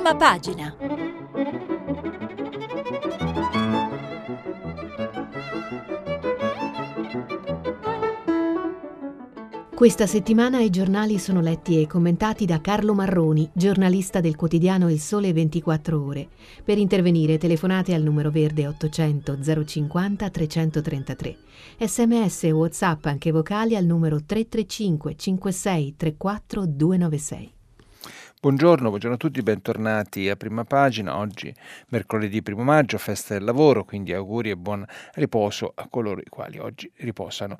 Prima pagina. Questa settimana i giornali sono letti e commentati da Carlo Marroni, giornalista del quotidiano Il Sole 24 Ore. Per intervenire telefonate al numero verde 800 050 333. Sms e WhatsApp anche vocali al numero 335 56 34 296. Buongiorno, buongiorno a tutti, bentornati a prima pagina. Oggi mercoledì 1 maggio, festa del lavoro, quindi auguri e buon riposo a coloro i quali oggi riposano.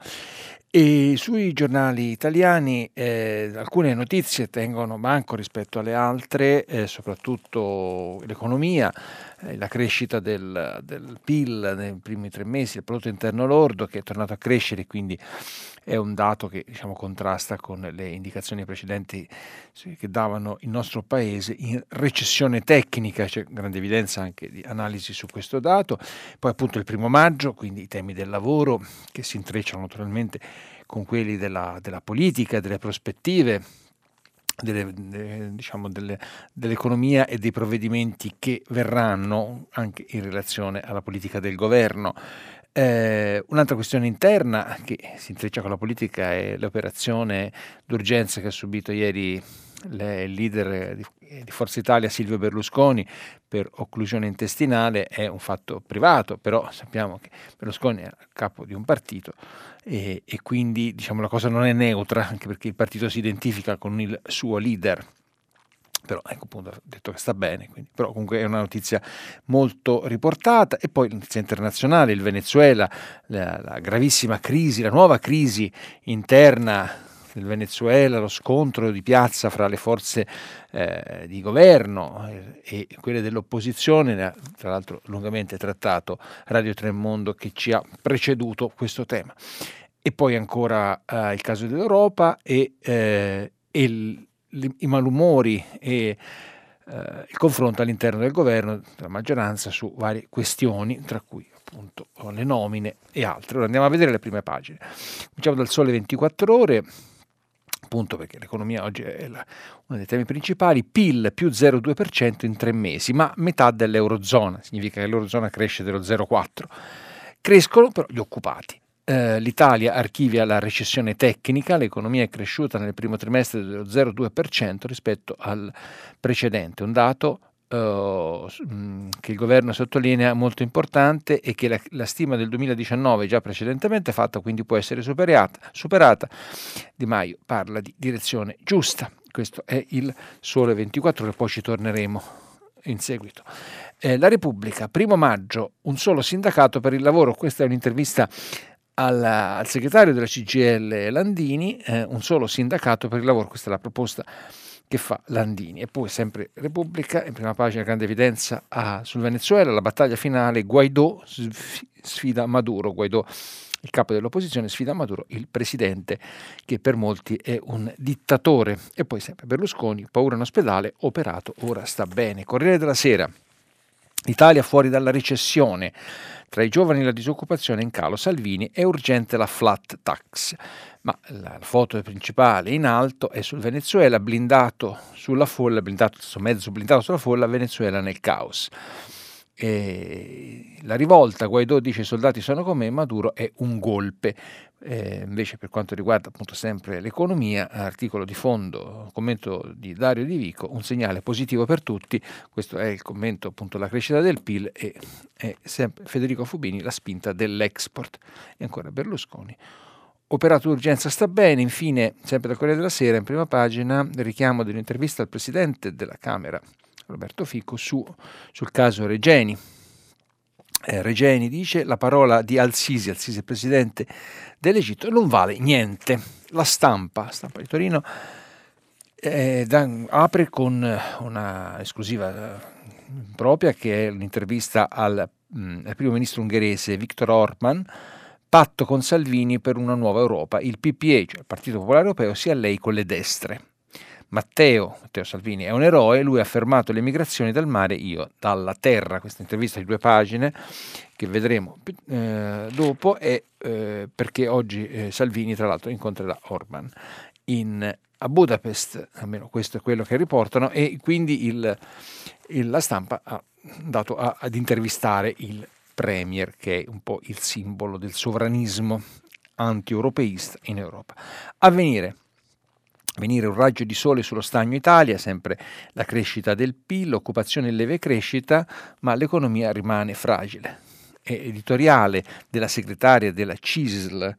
E sui giornali italiani eh, alcune notizie tengono banco rispetto alle altre, eh, soprattutto l'economia, eh, la crescita del, del, PIL nei primi tre mesi, il prodotto interno lordo che è tornato a crescere, quindi è un dato che diciamo, contrasta con le indicazioni precedenti che davano il nostro paese in recessione tecnica, c'è grande evidenza anche di analisi su questo dato. Poi appunto il primo maggio, quindi i temi del lavoro che si intrecciano naturalmente con quelli della, della politica, delle prospettive, delle, de, diciamo delle, dell'economia e dei provvedimenti che verranno anche in relazione alla politica del governo. Eh, un'altra questione interna che si intreccia con la politica è l'operazione d'urgenza che ha subito ieri il leader di, di, Forza Italia Silvio Berlusconi per occlusione intestinale è un fatto privato, però sappiamo che Berlusconi è capo di un partito e, e quindi diciamo, la cosa non è neutra, anche perché il partito si identifica con il suo leader. Però ecco appunto ha detto che sta bene, quindi, però comunque è una notizia molto riportata. E poi notizia internazionale, il Venezuela, la, la gravissima crisi, la nuova crisi interna del Venezuela, lo scontro di piazza fra le forze eh, di governo eh, e quelle dell'opposizione, ne ha tra l'altro lungamente trattato Radio Tremondo che ci ha preceduto questo tema. E poi ancora eh, il caso dell'Europa e, eh, e il, i malumori e eh, il confronto all'interno del governo, della maggioranza, su varie questioni, tra cui appunto le nomine e altre. Ora andiamo a vedere le prime pagine. Cominciamo dal Sole 24 ore, appunto perché l'economia oggi è la, uno dei temi principali, PIL più 0,2% in tre mesi, ma metà dell'Eurozona, significa che l'Eurozona cresce dello 0,4%. Crescono però gli occupati eh, l'Italia archivia la recessione tecnica, l'economia è cresciuta nel primo trimestre dello 0,2% rispetto al precedente, un dato che il governo sottolinea molto importante e che la, la, stima del 2019 già precedentemente fatta quindi può essere superata, superata. Di Maio parla di direzione giusta. Questo è il sole 24 che poi ci torneremo in seguito. Eh, la Repubblica primo maggio un solo sindacato per il lavoro. Questa è un'intervista al, al segretario della CGL Landini eh, un solo sindacato per il lavoro, questa è la proposta che fa Landini. E poi sempre Repubblica, in prima pagina grande evidenza ah, sul Venezuela, la battaglia finale, Guaidò sfida Maduro, Guaidò il capo dell'opposizione sfida Maduro, il presidente che per molti è un dittatore. E poi sempre Berlusconi, paura in ospedale, operato, ora sta bene. Corriere della Sera, Italia fuori dalla recessione. Tra i giovani la disoccupazione in calo. Salvini è urgente la flat tax. Ma la foto principale in alto è sul Venezuela, blindato sulla folla, blindato, mezzo blindato sulla folla, Venezuela nel caos. E la rivolta, Guaidó dice i soldati sono con me, Maduro è un golpe. Eh, invece per quanto riguarda appunto sempre l'economia, articolo di fondo, commento di Dario Di Vico, un segnale positivo per tutti, questo è il commento appunto alla crescita del PIL e sempre Federico Fubini la spinta dell'export. E ancora Berlusconi. Operato d'urgenza sta bene, infine sempre da Corriere della Sera in prima pagina richiamo dell'intervista al Presidente della Camera Roberto Fico su, sul caso Regeni eh, Regeni dice la parola di Al-Sisi, Al-Sisi presidente dell'Egitto, non vale niente. La stampa, stampa di Torino, eh, da, apre con una esclusiva eh, propria che è un'intervista al, mh, mm, al primo ministro ungherese Viktor Orban, patto con Salvini per una nuova Europa. Il PPE, cioè il Partito Popolare Europeo, si allei con le destre. Matteo, Matteo Salvini è un eroe, lui ha fermato le migrazioni dal mare, io dalla terra. Questa intervista di due pagine che vedremo eh, dopo è eh, perché oggi eh, Salvini tra l'altro incontrerà Orban in a Budapest, almeno questo è quello che riportano, e quindi il, il, la stampa ha dato a, ad intervistare il Premier, che è un po' il simbolo del sovranismo anti-europeista in Europa. A venire un raggio di sole sullo stagno Italia, sempre la crescita del PIL, l'occupazione in leve crescita, ma l'economia rimane fragile. È editoriale della segretaria della CISL,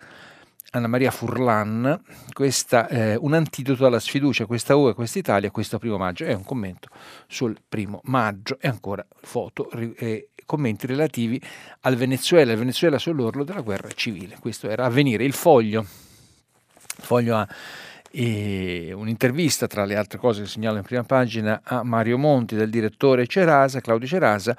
Anna Maria Furlan, questa, eh, un antidoto alla sfiducia, questa UE, questa Italia, questo primo maggio, è un commento sul primo maggio e ancora foto e commenti relativi al Venezuela, il Venezuela sull'orlo della guerra civile. Questo era avvenire. Il foglio, il foglio ha e un'intervista tra le altre cose che segnalo in prima pagina a Mario Monti del direttore Cerasa, Claudio Cerasa.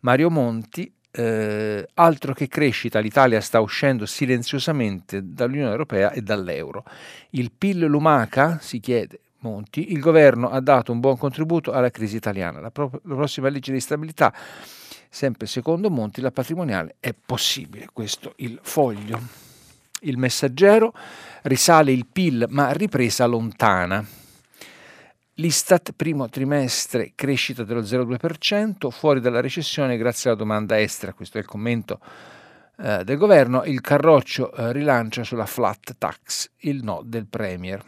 Mario Monti eh, altro che crescita, l'Italia sta uscendo silenziosamente dall'Unione Europea e dall'euro. Il PIL lumaca, si chiede Monti, il governo ha dato un buon contributo alla crisi italiana. La, pro- la prossima legge di stabilità, sempre secondo Monti, la patrimoniale è possibile. Questo il foglio. Il messaggero risale il PIL ma ripresa lontana. L'Istat primo trimestre crescita dello 0,2%, fuori dalla recessione grazie alla domanda estera, questo è il commento eh, del governo, il Carroccio eh, rilancia sulla flat tax, il no del Premier.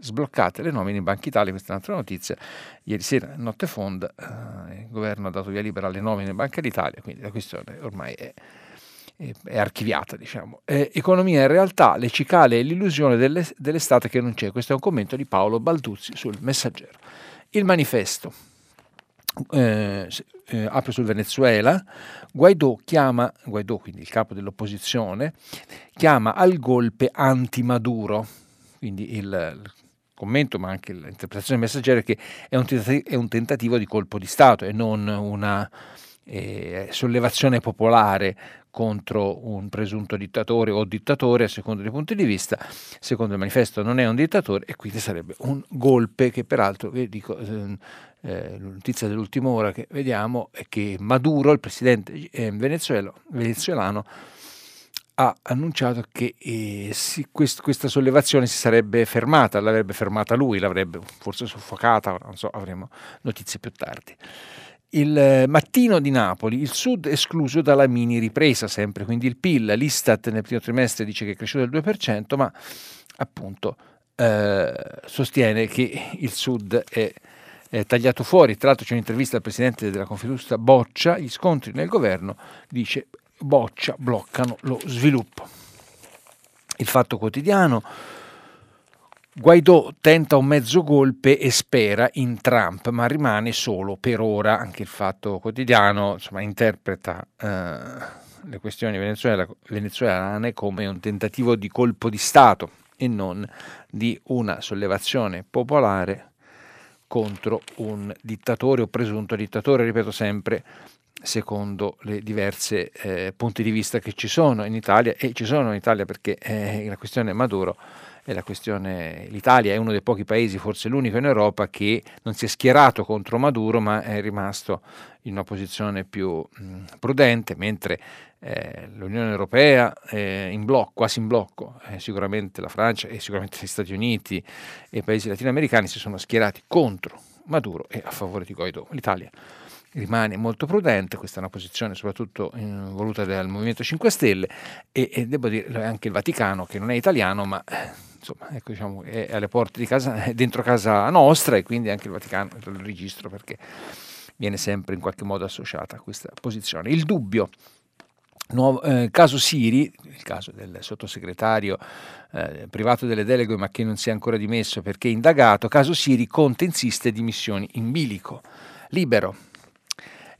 Sbloccate le nomine in Banca Italia, questa è un'altra notizia, ieri sera notte fonda eh, il governo ha dato via libera alle nomine in Banca d'Italia, quindi la questione ormai è è archiviata, diciamo. Eh, economia in realtà, le cicale e l'illusione delle, dell'estate che non c'è. Questo è un commento di Paolo Balduzzi sul Messaggero. Il manifesto eh, eh, apre sul Venezuela, Guaidò chiama, Guaidò quindi il capo dell'opposizione, chiama al golpe anti-Maduro, quindi il, il commento ma anche l'interpretazione del messaggero è che è un, è un tentativo di colpo di Stato e non una eh, sollevazione popolare contro un presunto dittatore o dittatore a secondo dei punti di vista, secondo il manifesto non è un dittatore e quindi sarebbe un golpe che peraltro, vi dico, eh, eh notizia dell'ultima ora che vediamo è che Maduro, il presidente eh, venezuelano, ha annunciato che eh, si, quest, questa sollevazione si sarebbe fermata, l'avrebbe fermata lui, l'avrebbe forse soffocata, non so, avremo notizie più tardi. Il eh, mattino di Napoli, il sud escluso dalla mini ripresa sempre, quindi il PIL, l'Istat nel primo trimestre dice che è cresciuto del 2%, ma appunto eh, sostiene che il sud è, è, tagliato fuori. Tra l'altro c'è un'intervista al presidente della Confindustria Boccia, gli scontri nel governo, dice Boccia bloccano lo sviluppo. Il fatto quotidiano Guaidò tenta un mezzo golpe e spera in Trump, ma rimane solo per ora. Anche il fatto quotidiano insomma, interpreta eh, le questioni venezuelane come un tentativo di colpo di Stato e non di una sollevazione popolare contro un dittatore o presunto dittatore, ripeto sempre, secondo le diverse eh, punti di vista che ci sono in Italia e ci sono in Italia perché eh, la questione Maduro questione, l'Italia è uno dei pochi paesi, forse l'unico in Europa, che non si è schierato contro Maduro, ma è rimasto in una posizione più mh, prudente, mentre eh, l'Unione Europea è in blocco, quasi in blocco, eh, sicuramente la Francia e sicuramente gli Stati Uniti e i paesi latinoamericani si sono schierati contro Maduro e a favore di Guaidó. L'Italia rimane molto prudente, questa è una posizione soprattutto in, voluta dal Movimento 5 Stelle e, e, devo dire anche il Vaticano che non è italiano ma eh, insomma, ecco, diciamo, è alle porte di casa, dentro casa nostra e quindi anche il Vaticano il registro perché viene sempre in qualche modo associata a questa posizione. Il dubbio, nuovo, eh, caso Siri, il caso del sottosegretario eh, privato delle deleghe ma che non si è ancora dimesso perché è indagato, caso Siri, Conte insiste dimissioni in bilico. Libero,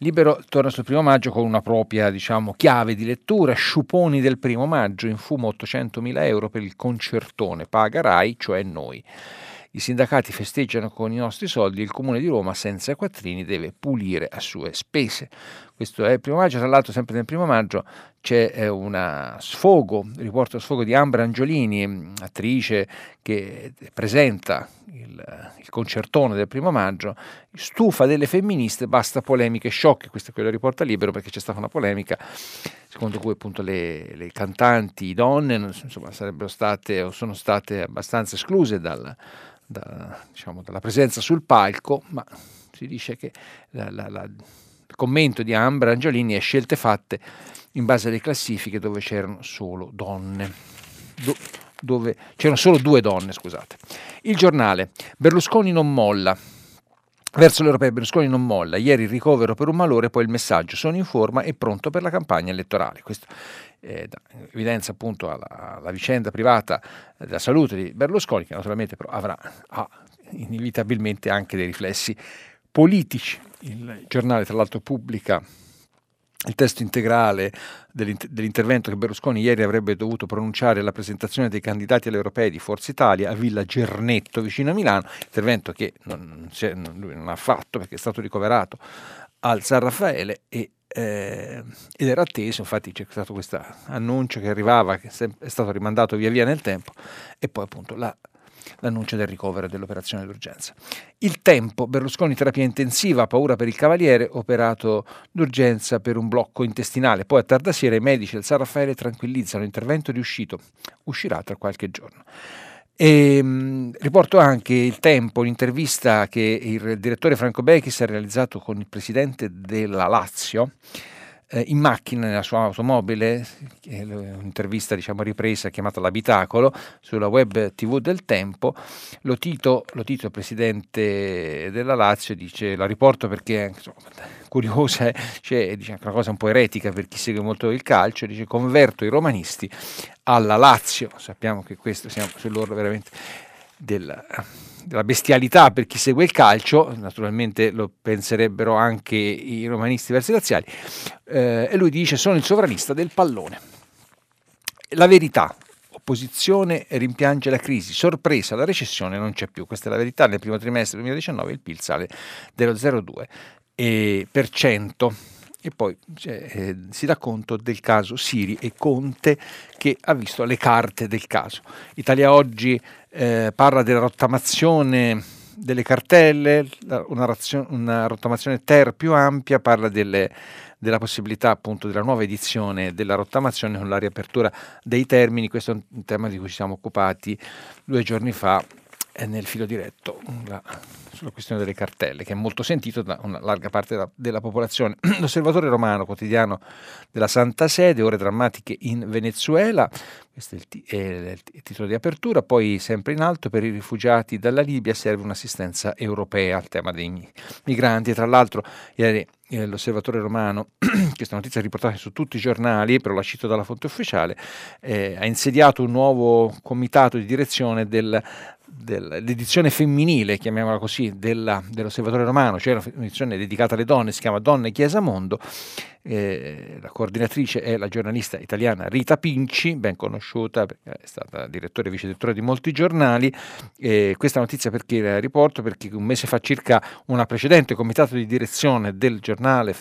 Libero torna sul primo maggio con una propria diciamo, chiave di lettura, sciuponi del primo maggio, in fumo 800.000 euro per il concertone, paga RAI, cioè noi. I sindacati festeggiano con i nostri soldi, il Comune di Roma senza quattrini deve pulire a sue spese. Questo è il primo maggio, tra l'altro sempre nel primo maggio c'è eh, una sfogo, riporto sfogo di Ambra Angiolini, attrice che presenta il, il, concertone del primo maggio, stufa delle femministe, basta polemiche sciocche, questo è quello che riporta libero perché c'è stata una polemica secondo cui appunto le, le cantanti donne insomma, sarebbero state o sono state abbastanza escluse dal, da, diciamo, dalla presenza sul palco, ma si dice che la, la, la, commento di Ambra Angiolini è scelte fatte in base alle classifiche dove c'erano solo donne. Do, dove c'erano solo due donne, scusate. Il giornale Berlusconi non molla. Verso l'Europea Berlusconi non molla. Ieri il ricovero per un malore, poi il messaggio. Sono in forma e pronto per la campagna elettorale. Questo eh, evidenza appunto alla, alla, vicenda privata della salute di Berlusconi, che naturalmente però avrà ha inevitabilmente anche dei riflessi politici. Il giornale tra l'altro pubblica il testo integrale dell'intervento che Berlusconi ieri avrebbe dovuto pronunciare alla presentazione dei candidati alle europee di Forza Italia a Villa Gernetto vicino a Milano, intervento che non, non, lui non ha fatto perché è stato ricoverato al San Raffaele e, eh, ed era atteso, infatti c'è stato questo annuncio che arrivava, che è stato rimandato via via nel tempo e poi appunto la l'annuncio del ricovero dell'operazione d'urgenza. Il tempo, Berlusconi terapia intensiva, paura per il cavaliere, operato d'urgenza per un blocco intestinale. Poi a tarda sera i medici del San Raffaele tranquillizzano, l'intervento riuscito, uscirà tra qualche giorno. E, mh, riporto anche il tempo, l'intervista che il direttore Franco Bechis ha realizzato con il presidente della Lazio, in macchina nella sua automobile, un'intervista diciamo ripresa chiamata L'Abitacolo sulla web tv del Tempo, lo Tito, lo Tito presidente della Lazio, dice, la riporto perché insomma, curiosa, cioè, dice una cosa un po' eretica per chi segue molto il calcio, dice converto i romanisti alla Lazio, sappiamo che questo siamo sull'orlo veramente del della bestialità per chi segue il calcio, naturalmente lo penserebbero anche i romanisti versi laziali, eh, e lui dice sono il sovranista del pallone. La verità, opposizione rimpiange la crisi, sorpresa, la recessione non c'è più, questa è la verità, nel primo trimestre del 2019 il PIL sale dello 0,2 per cento e poi cioè, eh, si dà conto del caso Siri e Conte che ha visto le carte del caso. Italia Oggi eh, parla della rottamazione delle cartelle, una, razio- una rottamazione ter più ampia, parla delle, della possibilità appunto della nuova edizione della rottamazione con la riapertura dei termini, questo è un tema di cui ci siamo occupati due giorni fa eh, nel filo diretto. La, sulla questione delle cartelle, che è molto sentito da una larga parte della, della popolazione. L'Osservatore Romano, quotidiano della Santa Sede, ore drammatiche in Venezuela, questo è il, t- è il titolo di apertura, poi sempre in alto per i rifugiati dalla Libia serve un'assistenza europea al tema dei migranti. Tra l'altro ieri eh, l'Osservatore Romano, questa notizia è riportata su tutti i giornali, però la cito dalla fonte ufficiale, eh, ha insediato un nuovo comitato di direzione del dell'edizione femminile, chiamiamola così, della, dell'Osservatore Romano, cioè un'edizione dedicata alle donne, si chiama Donne Chiesa Mondo. Eh, la coordinatrice è la giornalista italiana Rita Pinci, ben conosciuta è stata direttore e vice direttore di molti giornali. Eh, questa notizia perché la riporto? Perché un mese fa circa una precedente comitato di direzione del giornale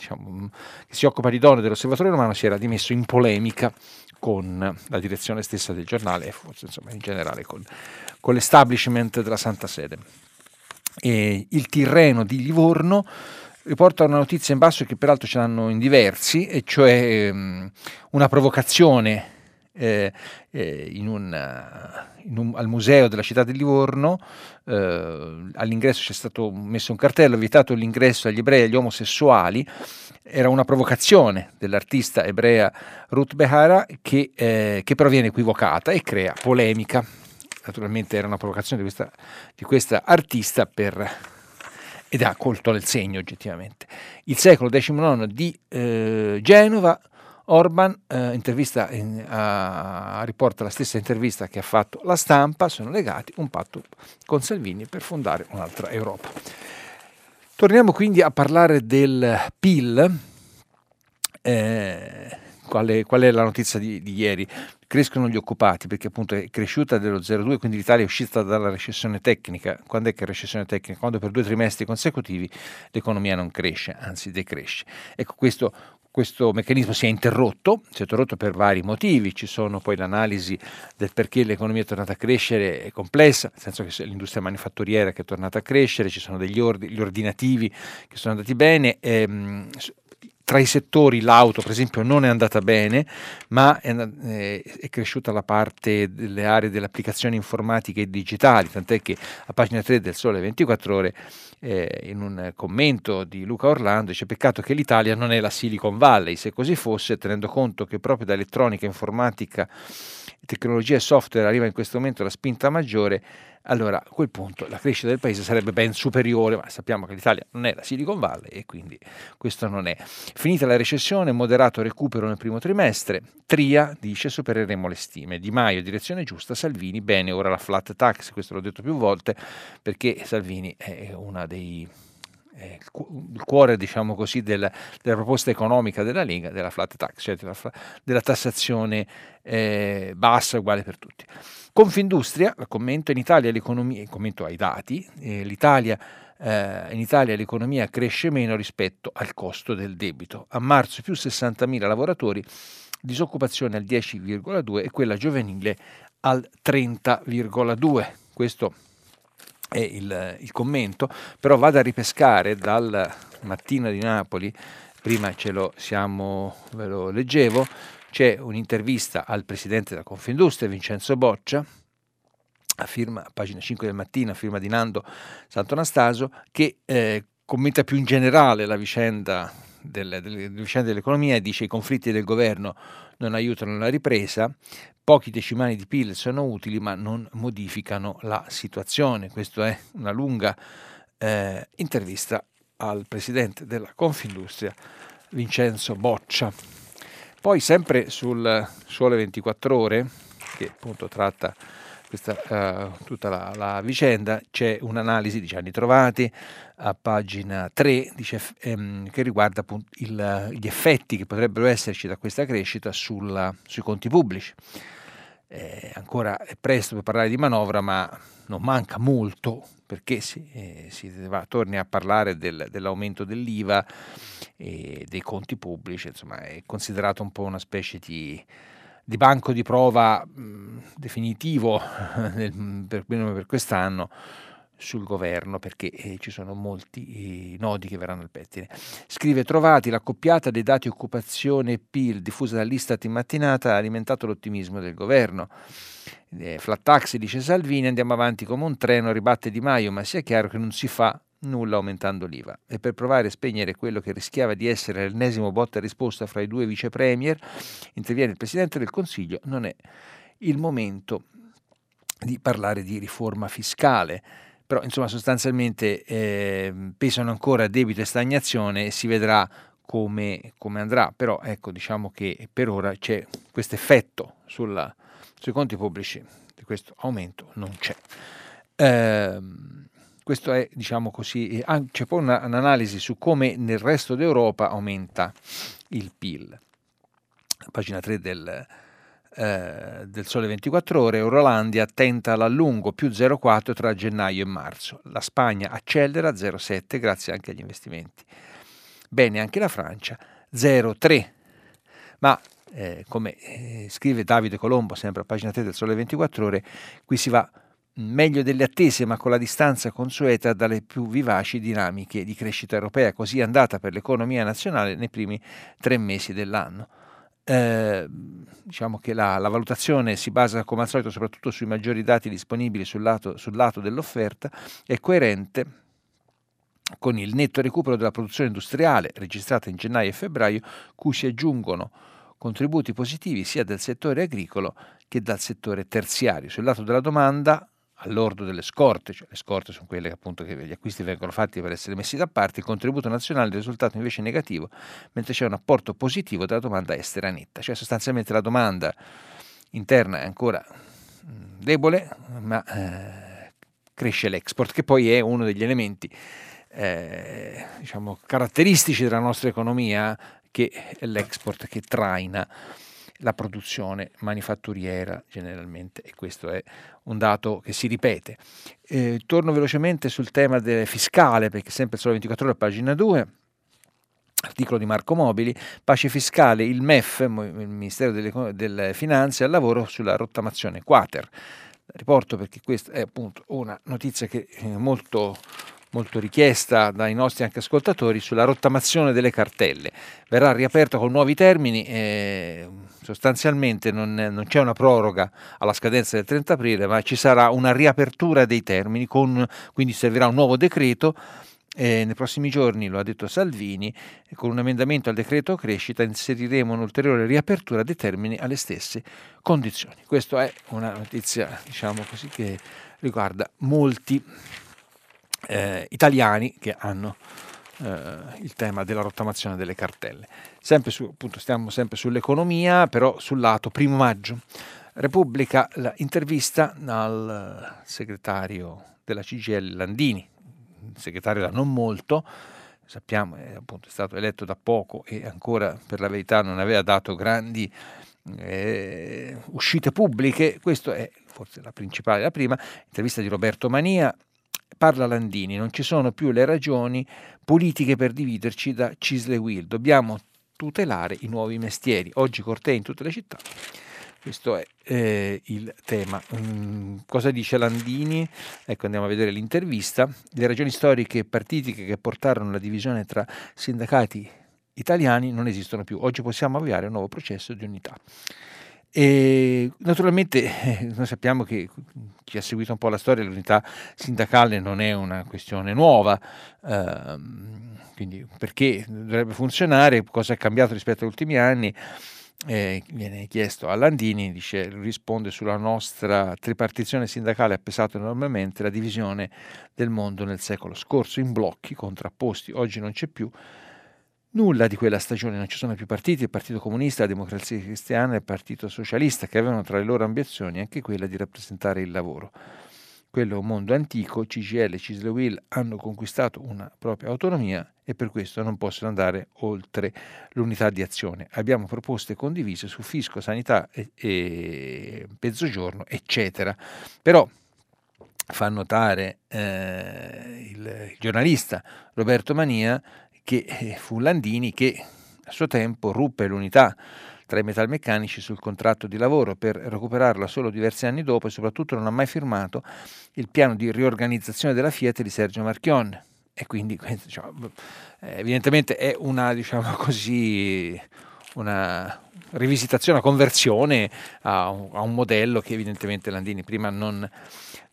diciamo, che si occupa di donne dell'Osservatore Romano si era dimesso in polemica con la direzione stessa del giornale e forse insomma in generale con, con l'establishment della Santa Sede. E il Tirreno di Livorno riporta una notizia in basso che peraltro ce l'hanno in diversi, e cioè um, una provocazione eh, eh, in un, in un, al museo della città di Livorno, eh, all'ingresso c'è stato messo un cartello, vietato l'ingresso agli ebrei e agli omosessuali, era una provocazione dell'artista ebrea Ruth Behara che, eh, che però viene equivocata e crea polemica. Naturalmente era una provocazione di questa, di questa artista per, ed ha colto nel segno oggettivamente. Il secolo XIX di eh, Genova, Orban eh, intervista, in, a, riporta la stessa intervista che ha fatto la stampa, sono legati un patto con Salvini per fondare un'altra Europa. Torniamo quindi a parlare del PIL, eh, qual, qual è la notizia di, di ieri? crescono gli occupati perché appunto è cresciuta dello 0,2, quindi l'Italia è uscita dalla recessione tecnica. Quando è che è recessione tecnica? Quando per due trimestri consecutivi l'economia non cresce, anzi decresce. Ecco, questo, questo meccanismo si è interrotto, si è interrotto per vari motivi, ci sono poi l'analisi del perché l'economia è tornata a crescere, è complessa, nel senso che l'industria manifatturiera che è tornata a crescere, ci sono degli ordini, ordinativi che sono andati bene, ehm, tra i settori l'auto, per esempio, non è andata bene, ma è, eh, è, cresciuta la parte delle aree delle applicazioni informatiche e digitali, tant'è che a pagina 3 del Sole 24 Ore, eh, in un commento di Luca Orlando, dice peccato che l'Italia non è la Silicon Valley, se così fosse, tenendo conto che proprio da elettronica, informatica, tecnologia e software arriva in questo momento la spinta maggiore, allora a quel punto la crescita del paese sarebbe ben superiore, ma sappiamo che l'Italia non è la Silicon Valley e quindi questo non è. Finita la recessione, moderato recupero nel primo trimestre, Tria dice supereremo le stime, Di Maio direzione giusta, Salvini bene, ora la flat tax, questo l'ho detto più volte perché Salvini è una dei il cuore diciamo così, della, della, proposta economica della Lega, della flat tax, cioè della, della tassazione eh, bassa uguale per tutti. Confindustria, commento, in Italia l'economia, commento ai dati, eh, l'Italia, eh, in Italia l'economia cresce meno rispetto al costo del debito. A marzo più 60.000 lavoratori, disoccupazione al 10,2 e quella giovanile al 30,2. Questo è il, il commento, però vado a ripescare dal mattino di Napoli, prima ce lo siamo, ve lo leggevo, c'è un'intervista al presidente della Confindustria, Vincenzo Boccia, a firma, pagina 5 del mattino, a firma di Nando Sant'Anastaso, che eh, commenta più in generale la vicenda, del, delle, vicenda dell'economia e dice che i conflitti del governo non aiutano la ripresa, pochi decimali di PIL sono utili ma non modificano la situazione. Questa è una lunga eh, intervista al presidente della Confindustria, Vincenzo Boccia. Poi sempre sul Sole 24 Ore, che appunto tratta questa, uh, tutta la, la, vicenda, c'è un'analisi di anni trovati a pagina 3 dice, ehm, che riguarda appunto il, gli effetti che potrebbero esserci da questa crescita sulla, sui conti pubblici. Eh, ancora è presto per parlare di manovra, ma non manca molto perché si, eh, si va, torni a parlare del, dell'aumento dell'IVA e dei conti pubblici, insomma è considerato un po' una specie di, di banco di prova mh, definitivo nel, per, per quest'anno sul governo perché eh, ci sono molti eh, nodi che verranno al pettine. Scrive trovati l'accoppiata dei dati occupazione e PIL diffusa dall'Istat in mattinata ha alimentato l'ottimismo del governo. Eh, flat tax dice Salvini, andiamo avanti come un treno, ribatte Di Maio, ma sia chiaro che non si fa nulla aumentando l'IVA. E per provare a spegnere quello che rischiava di essere l'ennesimo botta risposta fra i due vice premier, interviene il Presidente del Consiglio, non è il momento di parlare di riforma fiscale però insomma sostanzialmente eh, pesano ancora debito e stagnazione e si vedrà come, come, andrà, però ecco diciamo che per ora c'è questo effetto sui conti pubblici di questo aumento non c'è. Eh, questo è diciamo così, c'è poi una, un'analisi su come nel resto d'Europa aumenta il PIL. Pagina 3 del, eh, del Sole 24 Ore, Eurolandia tenta l'allungo più 0,4 tra gennaio e marzo. La Spagna accelera 0,7 grazie anche agli investimenti. Bene anche la Francia 0,3. Ma eh, come eh, scrive Davide Colombo, sempre a pagina 3 del Sole 24 Ore, qui si va meglio delle attese ma con la distanza consueta dalle più vivaci dinamiche di crescita europea, così è andata per l'economia nazionale nei primi tre mesi dell'anno. Eh, diciamo che la, la, valutazione si basa come al solito soprattutto sui maggiori dati disponibili sul lato, sul lato dell'offerta, è coerente con il netto recupero della produzione industriale registrata in gennaio e febbraio, cui si aggiungono contributi positivi sia del settore agricolo che dal settore terziario. Sul lato della domanda all'ordo delle scorte, cioè le scorte sono quelle appunto che gli acquisti vengono fatti per essere messi da parte, il contributo nazionale è risultato invece negativo, mentre c'è un apporto positivo della domanda estera netta, cioè sostanzialmente la domanda interna è ancora debole, ma eh, cresce l'export, che poi è uno degli elementi eh, diciamo, caratteristici della nostra economia che è l'export che traina la produzione manifatturiera generalmente e questo è un dato che si ripete. Eh, torno velocemente sul tema fiscale perché sempre solo 24 ore pagina 2 articolo di Marco Mobili, pace fiscale, il MEF, il Ministero delle, delle Finanze, al lavoro sulla rottamazione quater. Riporto perché questa è appunto una notizia che è molto molto richiesta dai nostri anche ascoltatori sulla rottamazione delle cartelle. Verrà riaperto con nuovi termini, eh, sostanzialmente non, non, c'è una proroga alla scadenza del 30 aprile, ma ci sarà una riapertura dei termini, con, quindi servirà un nuovo decreto. Eh, nei prossimi giorni, lo ha detto Salvini, con un emendamento al decreto crescita inseriremo un'ulteriore riapertura dei termini alle stesse condizioni. Questa è una notizia, diciamo così, che riguarda molti eh, italiani che hanno eh, il tema della rottamazione delle cartelle. Sempre su, appunto, stiamo sempre sull'economia, però sul lato primo maggio. Repubblica l'intervista al segretario della CGL Landini, segretario da non molto, sappiamo è, appunto, è stato eletto da poco e ancora per la verità non aveva dato grandi eh, uscite pubbliche, questa è forse la principale, la prima, intervista di Roberto Mania, Parla Landini, non ci sono più le ragioni politiche per dividerci da Cisle Will, dobbiamo tutelare i nuovi mestieri. Oggi cortei in tutte le città. Questo è eh, il tema. Mm, cosa dice Landini? Ecco, andiamo a vedere l'intervista. Le ragioni storiche e partitiche che portarono alla divisione tra sindacati italiani non esistono più. Oggi possiamo avviare un nuovo processo di unità. E naturalmente eh, noi sappiamo che chi ha seguito un po' la storia dell'unità sindacale non è una questione nuova, ehm, quindi perché dovrebbe funzionare, cosa è cambiato rispetto agli ultimi anni? Eh, viene chiesto a Landini, dice, risponde sulla nostra tripartizione sindacale ha pesato enormemente la divisione del mondo nel secolo scorso in blocchi contrapposti, oggi non c'è più Nulla di quella stagione, non ci sono più partiti, il Partito Comunista, la Democrazia Cristiana e il Partito Socialista, che avevano tra le loro ambizioni anche quella di rappresentare il lavoro. Quello è un mondo antico, CGL e Cisle hanno conquistato una propria autonomia e per questo non possono andare oltre l'unità di azione. Abbiamo proposte condivise su fisco, sanità e, e mezzogiorno, eccetera. Però fa notare eh, il giornalista Roberto Mania che eh, fu Landini che a suo tempo ruppe l'unità tra i metalmeccanici sul contratto di lavoro per recuperarla solo diversi anni dopo e soprattutto non ha mai firmato il piano di riorganizzazione della Fiat di Sergio Marchionne. E quindi diciamo, eh, evidentemente è una, diciamo così, una rivisitazione, una conversione a un, a un, modello che evidentemente Landini prima non,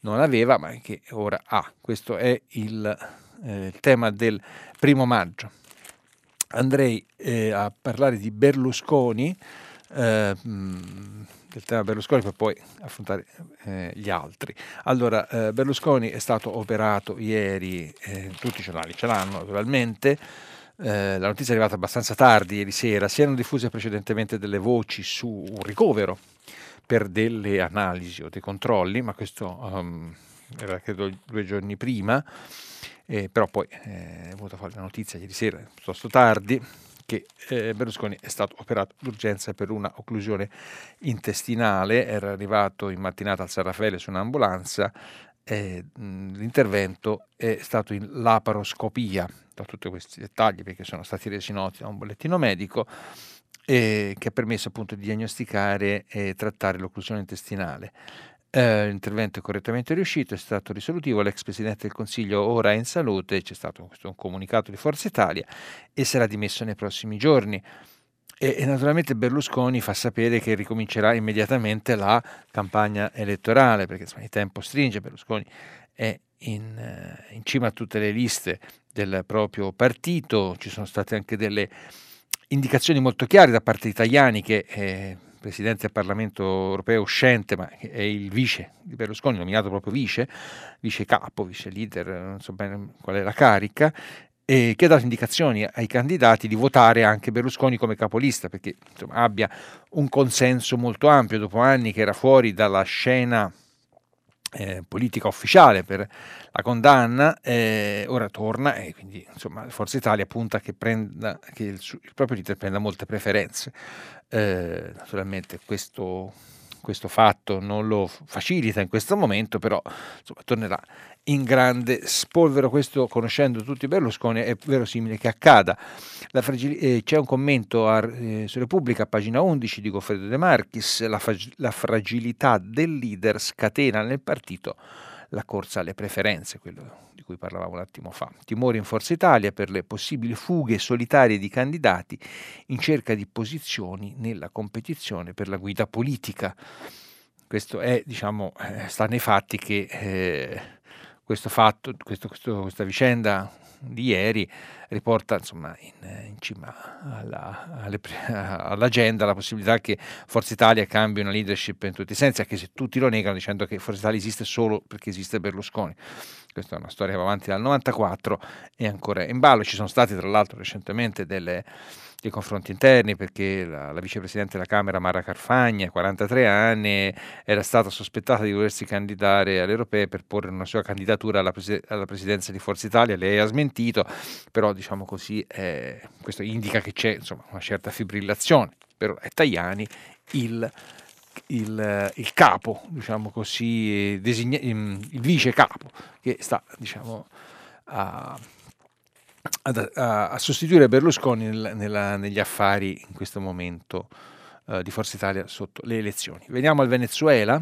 non aveva, ma che ora ha. Questo è il eh, il tema del primo maggio. Andrei eh, a parlare di Berlusconi, eh, del tema Berlusconi per poi affrontare eh, gli altri. Allora, eh, Berlusconi è stato operato ieri, eh, tutti i giornali ce l'hanno naturalmente, la notizia è arrivata abbastanza tardi ieri sera, si erano diffuse precedentemente delle voci su un ricovero per delle analisi o dei controlli, ma questo um, era credo due giorni prima, eh, però poi eh, è venuta fuori la notizia ieri sera, piuttosto tardi, che eh, Berlusconi è stato operato d'urgenza per una occlusione intestinale, era arrivato in mattinata al San Raffaele su un'ambulanza, eh, l'intervento è stato in laparoscopia, da tutti questi dettagli perché sono stati resi noti da un bollettino medico, eh, che ha permesso appunto di diagnosticare e trattare l'occlusione intestinale. Eh, l'intervento è correttamente riuscito, è stato risolutivo, l'ex Presidente del Consiglio ora è in salute, c'è stato questo, un comunicato di Forza Italia e sarà dimesso nei prossimi giorni. E, e, naturalmente Berlusconi fa sapere che ricomincerà immediatamente la campagna elettorale, perché insomma, il tempo stringe, Berlusconi è in, eh, in cima a tutte le liste del proprio partito, ci sono state anche delle indicazioni molto chiare da parte di italiani che eh, presidente del Parlamento europeo uscente, ma è il vice di Berlusconi, nominato proprio vice, vice capo, vice leader, non so bene qual è la carica, e che ha dato indicazioni ai candidati di votare anche Berlusconi come capolista, perché insomma, abbia un consenso molto ampio dopo anni che era fuori dalla scena eh, politica ufficiale per la condanna, eh, ora torna e quindi insomma Forza Italia punta che, prenda, che il, il, proprio leader prenda molte preferenze. Eh, naturalmente questo, questo, fatto non lo facilita in questo momento, però insomma, tornerà in grande spolvero. Questo, conoscendo tutti Berlusconi, è verosimile che accada. Fragil- eh, c'è un commento a, eh, su Repubblica, pagina 11, di Goffredo De Marchis, la, fag- la fragilità del leader scatena nel partito la corsa alle preferenze, quello di cui parlavamo un attimo fa. Timore in Forza Italia per le possibili fughe solitarie di candidati in cerca di posizioni nella competizione per la guida politica. Questo è, diciamo, eh, sta nei fatti che eh, questo fatto, questo, questo, questa vicenda di ieri riporta insomma, in, in cima alla, alle, all'agenda la possibilità che Forza Italia cambi una leadership in tutti i sensi, anche se tutti lo negano dicendo che Forza Italia esiste solo perché esiste Berlusconi. Questa è una storia che va avanti dal 94 e ancora in ballo. Ci sono state tra l'altro recentemente delle dei confronti interni perché la, la, vicepresidente della Camera Mara Carfagna, 43 anni, era stata sospettata di volersi candidare alle europee per porre una sua candidatura alla, presi- alla presidenza di Forza Italia, lei ha smentito, però diciamo così eh, questo indica che c'è insomma, una certa fibrillazione, però è Tajani il il, il, capo, diciamo così, designa- il vice capo che sta diciamo, a, a, a, a sostituire Berlusconi nel, nella, negli affari in questo momento uh, di Forza Italia sotto le elezioni. Veniamo al Venezuela.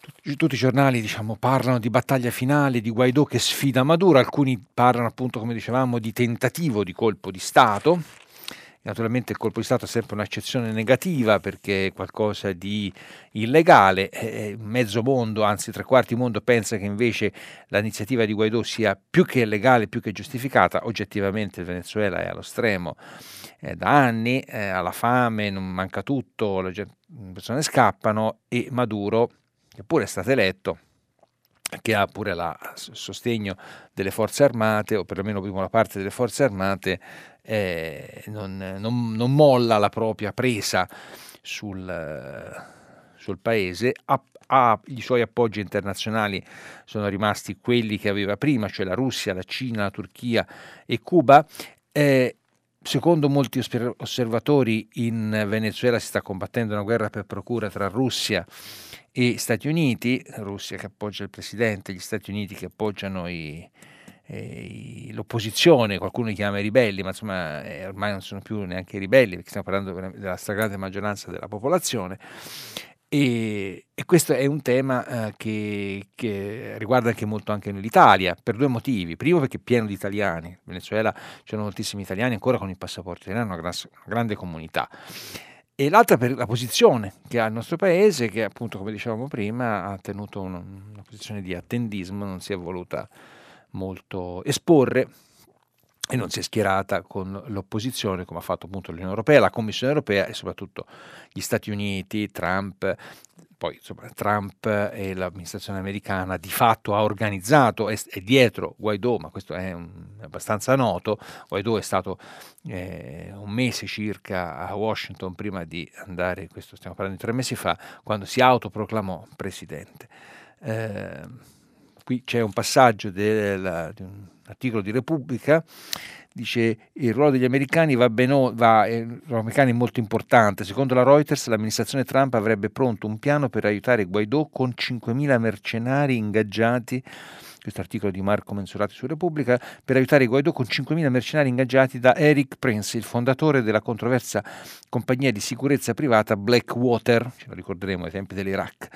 Tutti, tutti i giornali diciamo, parlano di battaglia finale di Guaidò che sfida Maduro, alcuni parlano appunto, come dicevamo, di tentativo di colpo di Stato Naturalmente il colpo di Stato è sempre un'accezione negativa perché è qualcosa di illegale, eh, mezzo mondo, anzi tre quarti mondo pensa che invece l'iniziativa di Guaidò sia più che legale, più che giustificata, oggettivamente il Venezuela è allo stremo eh, da anni, eh, alla fame, non manca tutto, le persone scappano e Maduro, che pure è stato eletto, che ha pure il sostegno delle forze armate, o perlomeno una parte delle forze armate, eh, non, non, non, molla la propria presa sul, sul paese, ha, ha, i suoi appoggi internazionali sono rimasti quelli che aveva prima, cioè la Russia, la Cina, la Turchia e Cuba. Eh, secondo molti osservatori in Venezuela si sta combattendo una guerra per procura tra Russia e Stati Uniti, Russia che appoggia il presidente, gli Stati Uniti che appoggiano i, eh, l'opposizione, qualcuno li chiama i ribelli, ma insomma eh, ormai non sono più neanche ribelli perché stiamo parlando della stragrande maggioranza della popolazione. E, e questo è un tema eh, che, che, riguarda anche molto anche l'Italia per due motivi. Primo perché è pieno di italiani, in Venezuela ci sono moltissimi italiani ancora con il passaporto italiano, una, gran, una grande comunità e l'altra per la posizione che ha il nostro paese, che appunto, come dicevamo prima, ha tenuto una, una posizione di attendismo, non si è voluta molto esporre e non si è schierata con l'opposizione come ha fatto appunto l'Unione Europea, la Commissione Europea e soprattutto gli Stati Uniti, Trump, poi insomma, Trump e l'amministrazione americana di fatto ha organizzato, è, è dietro Guaidò, ma questo è, un, è, abbastanza noto, Guaidò è stato eh, un mese circa a Washington prima di andare, questo stiamo parlando di tre mesi fa, quando si autoproclamò presidente. Eh, qui c'è un passaggio del, di un articolo di Repubblica, dice il ruolo degli americani va bene, va, eh, americano è molto importante. Secondo la Reuters l'amministrazione Trump avrebbe pronto un piano per aiutare Guaidò con 5.000 mercenari ingaggiati questo articolo di Marco Mensurati su Repubblica, per aiutare Guaidò con 5.000 mercenari ingaggiati da Eric Prince, il fondatore della controversa compagnia di sicurezza privata Blackwater, ce lo ricorderemo ai tempi dell'Iraq.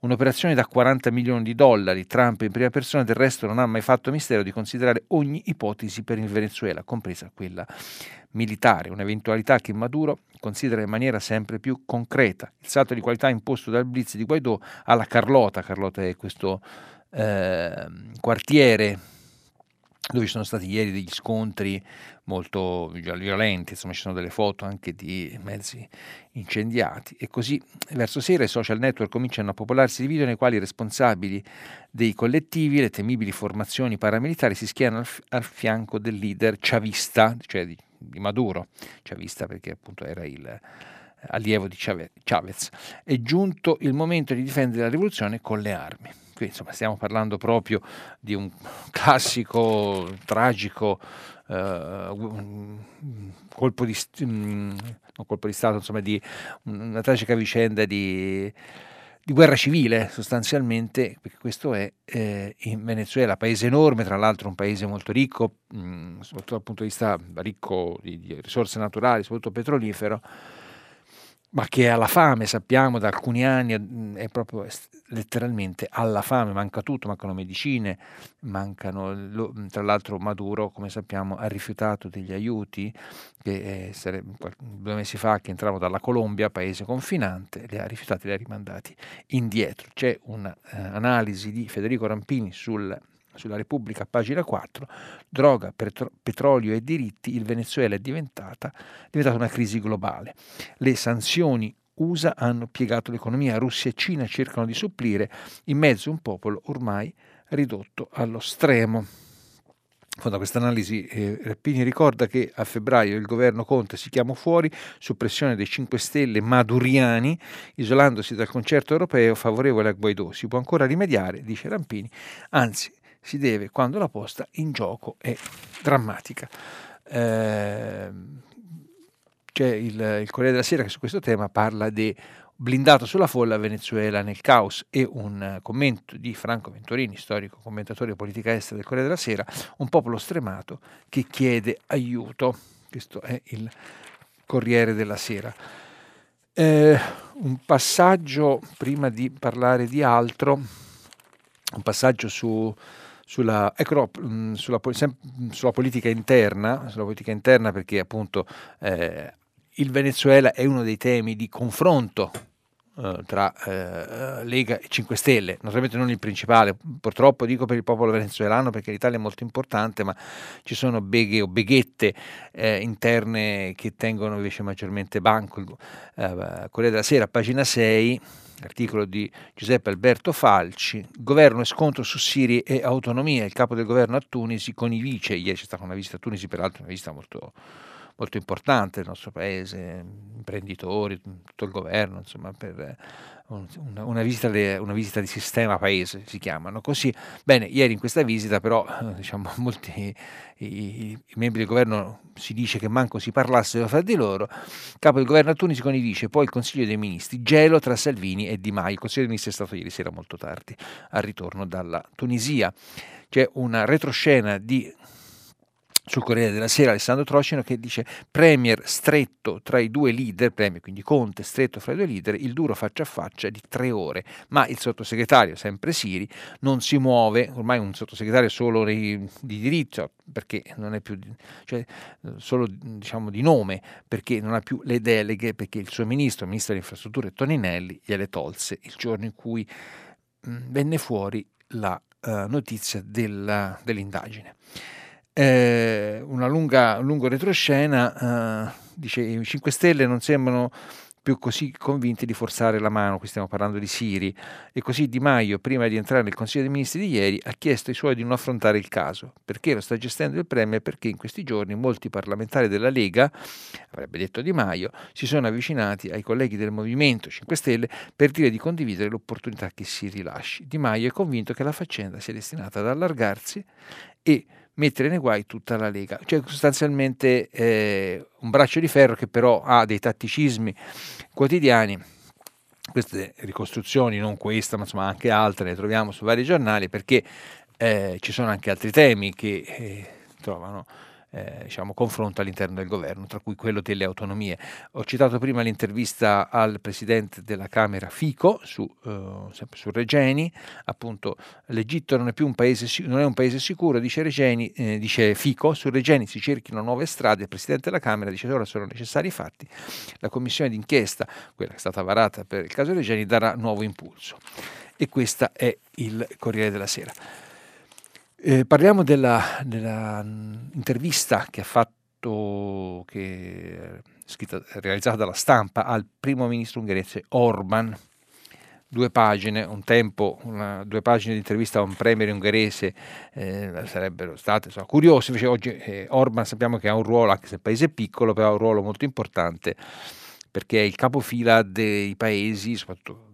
Un'operazione da 40 milioni di dollari, Trump in prima persona del resto non ha mai fatto mistero di considerare ogni ipotesi per il Venezuela, compresa quella militare, un'eventualità che Maduro considera in maniera sempre più concreta. Il salto di qualità imposto dal blitz di Guaidò alla Carlota, Carlota è questo eh, quartiere dove ci sono stati ieri degli scontri molto violenti, insomma ci sono delle foto anche di mezzi incendiati e così verso sera i social network cominciano a popolarsi di video nei quali i responsabili dei collettivi, le temibili formazioni paramilitari si schierano al, al fianco del leader chavista, cioè di, di Maduro, chavista perché appunto era il allievo di Chavez. È giunto il momento di difendere la rivoluzione con le armi. Qui insomma stiamo parlando proprio di un classico, tragico uh, colpo di, um, colpo di Stato, insomma di una tragica vicenda di di guerra civile sostanzialmente, perché questo è eh, in Venezuela, paese enorme, tra l'altro un paese molto ricco, mh, soprattutto dal punto di vista ricco di, di risorse naturali, soprattutto petrolifero, ma che è alla fame, sappiamo da alcuni anni, mm, è proprio letteralmente alla fame, manca tutto, mancano medicine, mancano, mm, tra l'altro Maduro, come sappiamo, ha rifiutato degli aiuti che eh, due mesi fa che entravano dalla Colombia, paese confinante, li ha rifiutati, li ha rimandati indietro. C'è un'analisi uh, di Federico Rampini sul sulla Repubblica, pagina 4, droga, petro- petrolio e diritti, il Venezuela è diventata, diventata una crisi globale. Le sanzioni USA hanno piegato l'economia, Russia e Cina cercano di supplire in mezzo a un popolo ormai ridotto allo stremo. Da questa analisi eh, Reppini ricorda che a febbraio il governo Conte si chiamò fuori su pressione dei 5 Stelle maduriani, isolandosi dal concerto europeo favorevole a Guaidó. Si può ancora rimediare, dice Rampini, anzi si deve quando la posta in gioco è drammatica. Eh, c'è il, il Corriere della Sera che su questo tema parla di blindato sulla folla Venezuela nel caos e un commento di Franco Venturini, storico commentatore di politica estera del Corriere della Sera, un popolo stremato che chiede aiuto. Questo è il Corriere della Sera. Eh, un passaggio prima di parlare di altro, un passaggio su sulla, ecco, no, sulla, sulla, politica interna, sulla politica interna perché appunto eh, il Venezuela è uno dei temi di confronto eh, tra eh, Lega e 5 Stelle, naturalmente non il principale, purtroppo dico per il popolo venezuelano perché l'Italia è molto importante, ma ci sono beghe o beghette eh, interne che tengono invece maggiormente banco. Eh, Corriere della Sera, pagina 6, articolo di Giuseppe Alberto Falci, governo e scontro su Siri e autonomia, il capo del governo a Tunisi con i vice, ieri c'è stata una visita a Tunisi, peraltro una visita molto, molto importante del nostro paese, imprenditori, tutto il governo, insomma, per una, una, visita de, una, visita di sistema paese, si chiamano così. Bene, ieri in questa visita però diciamo, molti i, i, membri del governo si dice che manco si parlassero fra di loro, capo del governo a Tunisi con i vice, poi il Consiglio dei Ministri, gelo tra Salvini e Di Maio. Il Consiglio dei Ministri è stato ieri sera molto tardi, al ritorno dalla Tunisia. C'è una retroscena di sul Corriere della Sera Alessandro Trocino che dice Premier stretto tra i due leader, Premier quindi Conte stretto fra i due leader, il duro faccia a faccia di tre ore, ma il sottosegretario, sempre Siri, non si muove, ormai un sottosegretario solo di, di diritto, perché non è più, cioè solo diciamo di nome, perché non ha più le deleghe, perché il suo ministro, il ministro delle infrastrutture Toninelli, gliele tolse il giorno in cui mh, venne fuori la uh, notizia della, dell'indagine eh, una lunga, un lungo retroscena, eh, dice i 5 Stelle non sembrano più così convinti di forzare la mano, qui stiamo parlando di Siri, e così Di Maio, prima di entrare nel Consiglio dei Ministri di ieri, ha chiesto ai suoi di non affrontare il caso. Perché lo sta gestendo il Premier? Perché in questi giorni molti parlamentari della Lega, avrebbe detto Di Maio, si sono avvicinati ai colleghi del Movimento 5 Stelle per dire di condividere l'opportunità che si rilasci. Di Maio è convinto che la faccenda sia destinata ad allargarsi e mettere nei guai tutta la Lega. Cioè sostanzialmente eh, un braccio di ferro che però ha dei tatticismi quotidiani. Queste ricostruzioni, non questa, ma insomma anche altre, le troviamo su vari giornali perché eh, ci sono anche altri temi che eh, trovano eh, diciamo, confronto all'interno del governo, tra cui quello delle autonomie. Ho citato prima l'intervista al presidente della Camera Fico su, eh, su Regeni, appunto l'Egitto non è più un paese, non è un paese sicuro, dice, Regeni, eh, dice Fico, su Regeni si cerchino nuove strade, il presidente della Camera dice ora sono necessari i fatti, la commissione d'inchiesta, quella che è stata varata per il caso Regeni, darà nuovo impulso. E questo è il Corriere della Sera. Eh, parliamo della, della, intervista che ha fatto, che scritta, realizzata dalla stampa al primo ministro ungherese Orban. Due pagine, un tempo, una, due pagine di intervista a un premier ungherese eh, sarebbero state insomma, curiose, invece oggi eh, Orban sappiamo che ha un ruolo, anche se il paese è piccolo, però ha un ruolo molto importante perché è il capofila dei paesi, soprattutto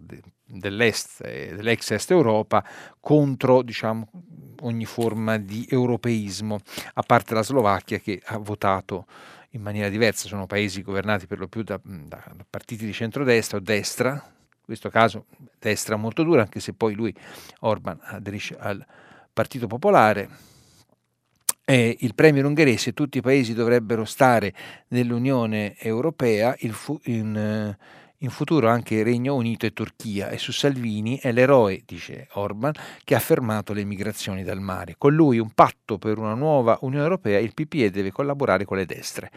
dell'est, dell'ex est Europa, contro diciamo, ogni forma di europeismo, a parte la Slovacchia che ha votato in maniera diversa, sono paesi governati per lo più da, da partiti di centrodestra o destra, in questo caso destra molto dura, anche se poi lui, Orban, aderisce al Partito Popolare. E il premier ungherese, tutti i paesi dovrebbero stare nell'Unione Europea, fu, in, in futuro anche Regno Unito e Turchia e su Salvini è l'eroe, dice Orban, che ha fermato le migrazioni dal mare. Con lui un patto per una nuova Unione Europea, il PPE deve collaborare con le destre.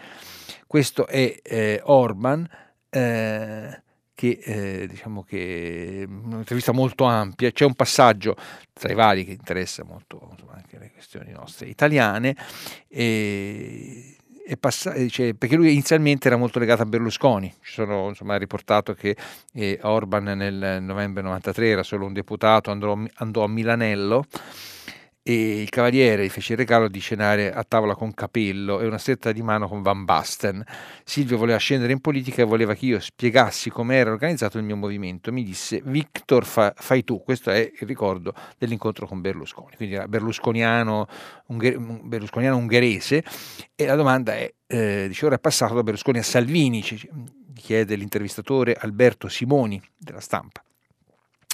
Questo è eh, Orban. Eh, che eh, diciamo che un'intervista molto ampia, c'è un passaggio tra i vari che interessa molto insomma, anche le questioni nostre italiane e Pass- cioè, perché lui inizialmente era molto legato a Berlusconi, ci sono insomma, riportato che eh, Orban nel novembre 93 era solo un deputato, andò, andò a Milanello e il cavaliere fece il regalo di cenare a tavola con Capello e una stretta di mano con Van Basten. Silvio voleva scendere in politica e voleva che io spiegassi come era organizzato il mio movimento. Mi disse Victor fa, fai tu, questo è il ricordo dell'incontro con Berlusconi, quindi era berlusconiano, ungher- berlusconiano ungherese e la domanda è, eh, dice ora è passato da Berlusconi a Salvini, chiede l'intervistatore Alberto Simoni della stampa.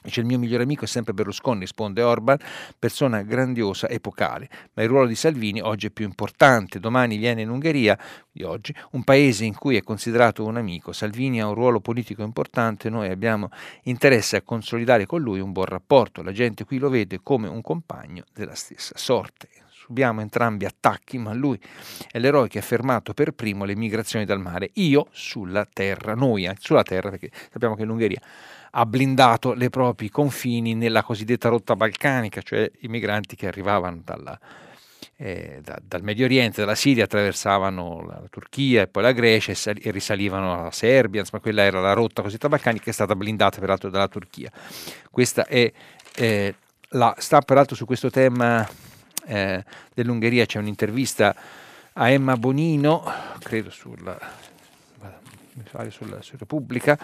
Dice il mio migliore amico è sempre Berlusconi, risponde Orban, persona grandiosa, epocale, ma il ruolo di Salvini oggi è più importante. Domani viene in Ungheria, di oggi, un paese in cui è considerato un amico. Salvini ha un ruolo politico importante, noi abbiamo interesse a consolidare con lui un buon rapporto. La gente qui lo vede come un compagno della stessa sorte subiamo entrambi attacchi, ma lui è l'eroe che ha fermato per primo le migrazioni dal mare, io sulla terra, noi eh, sulla terra, perché sappiamo che l'Ungheria ha blindato i propri confini nella cosiddetta rotta balcanica, cioè i migranti che arrivavano dalla, eh, da, dal Medio Oriente, dalla Siria, attraversavano la, la Turchia e poi la Grecia e, sali, e, risalivano alla Serbia, insomma quella era la rotta cosiddetta balcanica che è stata blindata peraltro dalla Turchia. Questa è eh, la, sta peraltro su questo tema eh, dell'Ungheria. C'è un'intervista a Emma Bonino, credo sulla sulla, su Repubblica,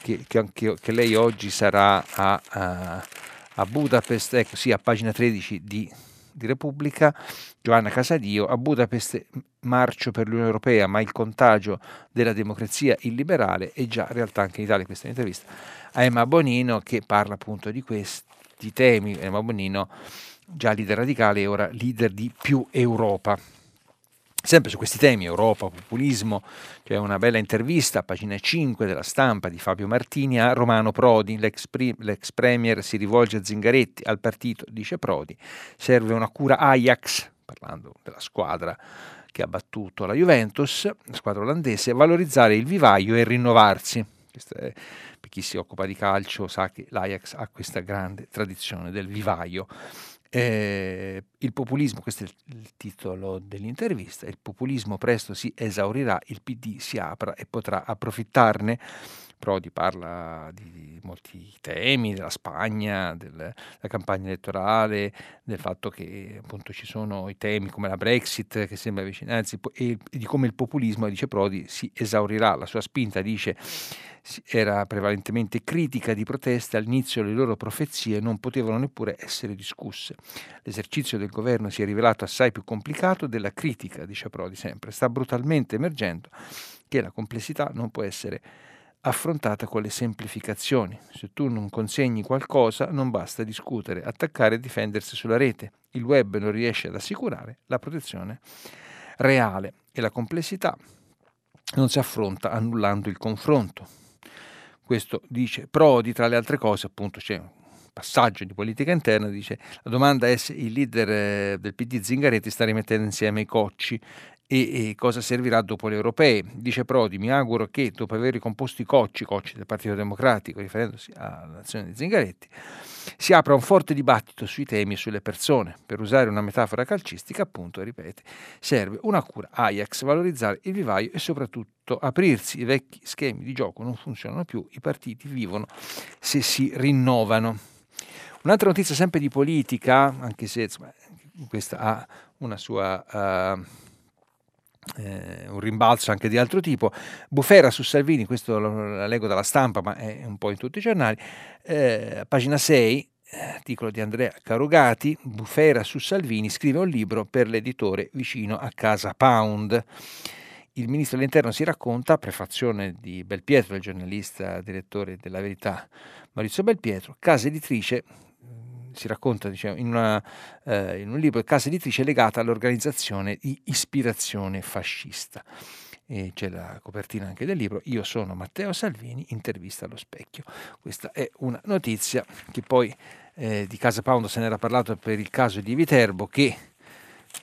che, che, che, lei oggi sarà a, a, a Budapest, ecco sì, a pagina 13 di, di Repubblica, Giovanna Casadio, a Budapest marcio per l'Unione Europea, ma il contagio della democrazia illiberale è già realtà anche in Italia, questa è un'intervista a Emma Bonino che parla appunto di questi temi, Emma Bonino già leader radicale e ora leader di più Europa. Sempre su questi temi, Europa, populismo, c'è una bella intervista a pagina 5 della stampa di Fabio Martini a Romano Prodi, l'ex, pri- l'ex premier si rivolge a Zingaretti, al partito, dice Prodi, serve una cura Ajax, parlando della squadra che ha battuto la Juventus, la squadra olandese, valorizzare il vivaio e rinnovarsi. È, per chi si occupa di calcio sa che l'Ajax ha questa grande tradizione del vivaio. Eh, il populismo, questo è il, titolo dell'intervista, il populismo presto si esaurirà, il PD si apra e potrà approfittarne. Prodi parla di, di molti temi, della Spagna, del, della campagna elettorale, del fatto che appunto ci sono i temi come la Brexit che sembra avvicinarsi e, e di come il populismo, dice Prodi, si esaurirà. La sua spinta dice era prevalentemente critica di proteste, all'inizio le loro profezie non potevano neppure essere discusse. L'esercizio del governo si è rivelato assai più complicato della critica, dice Prodi sempre. Sta brutalmente emergendo che la complessità non può essere affrontata con le semplificazioni. Se tu non consegni qualcosa non basta discutere, attaccare e difendersi sulla rete. Il web non riesce ad assicurare la protezione reale e la complessità non si affronta annullando il confronto. Questo dice Prodi, tra le altre cose, appunto c'è un passaggio di politica interna, dice la domanda è se il leader eh, del PD Zingaretti sta rimettendo insieme i cocci e, cosa servirà dopo le europee. Dice Prodi, mi auguro che dopo aver ricomposto i cocci, cocci del Partito Democratico, riferendosi all'azione di Zingaretti, si apra un forte dibattito sui temi e sulle persone. Per usare una metafora calcistica, appunto, ripete, serve una cura Ajax, valorizzare il vivaio e soprattutto aprirsi. I vecchi schemi di gioco non funzionano più, i partiti vivono se si rinnovano. Un'altra notizia sempre di politica, anche se insomma, questa ha una sua... Uh, eh, un rimbalzo anche di altro tipo. Bufera su Salvini, questo lo, lo leggo dalla stampa, ma è un po' in tutti i giornali, eh, pagina 6, articolo di Andrea Carugati, Bufera su Salvini, scrive un libro per l'editore vicino a casa Pound. Il ministro dell'interno si racconta, prefazione di Belpietro, il giornalista direttore della Verità Maurizio Belpietro, casa editrice si racconta diciamo, in, una, eh, in, un libro casa editrice legata all'organizzazione di ispirazione fascista. E c'è la copertina anche del libro. Io sono Matteo Salvini, intervista allo specchio. Questa è una notizia che poi eh, di Casa Pound se n'era parlato per il caso di Viterbo, che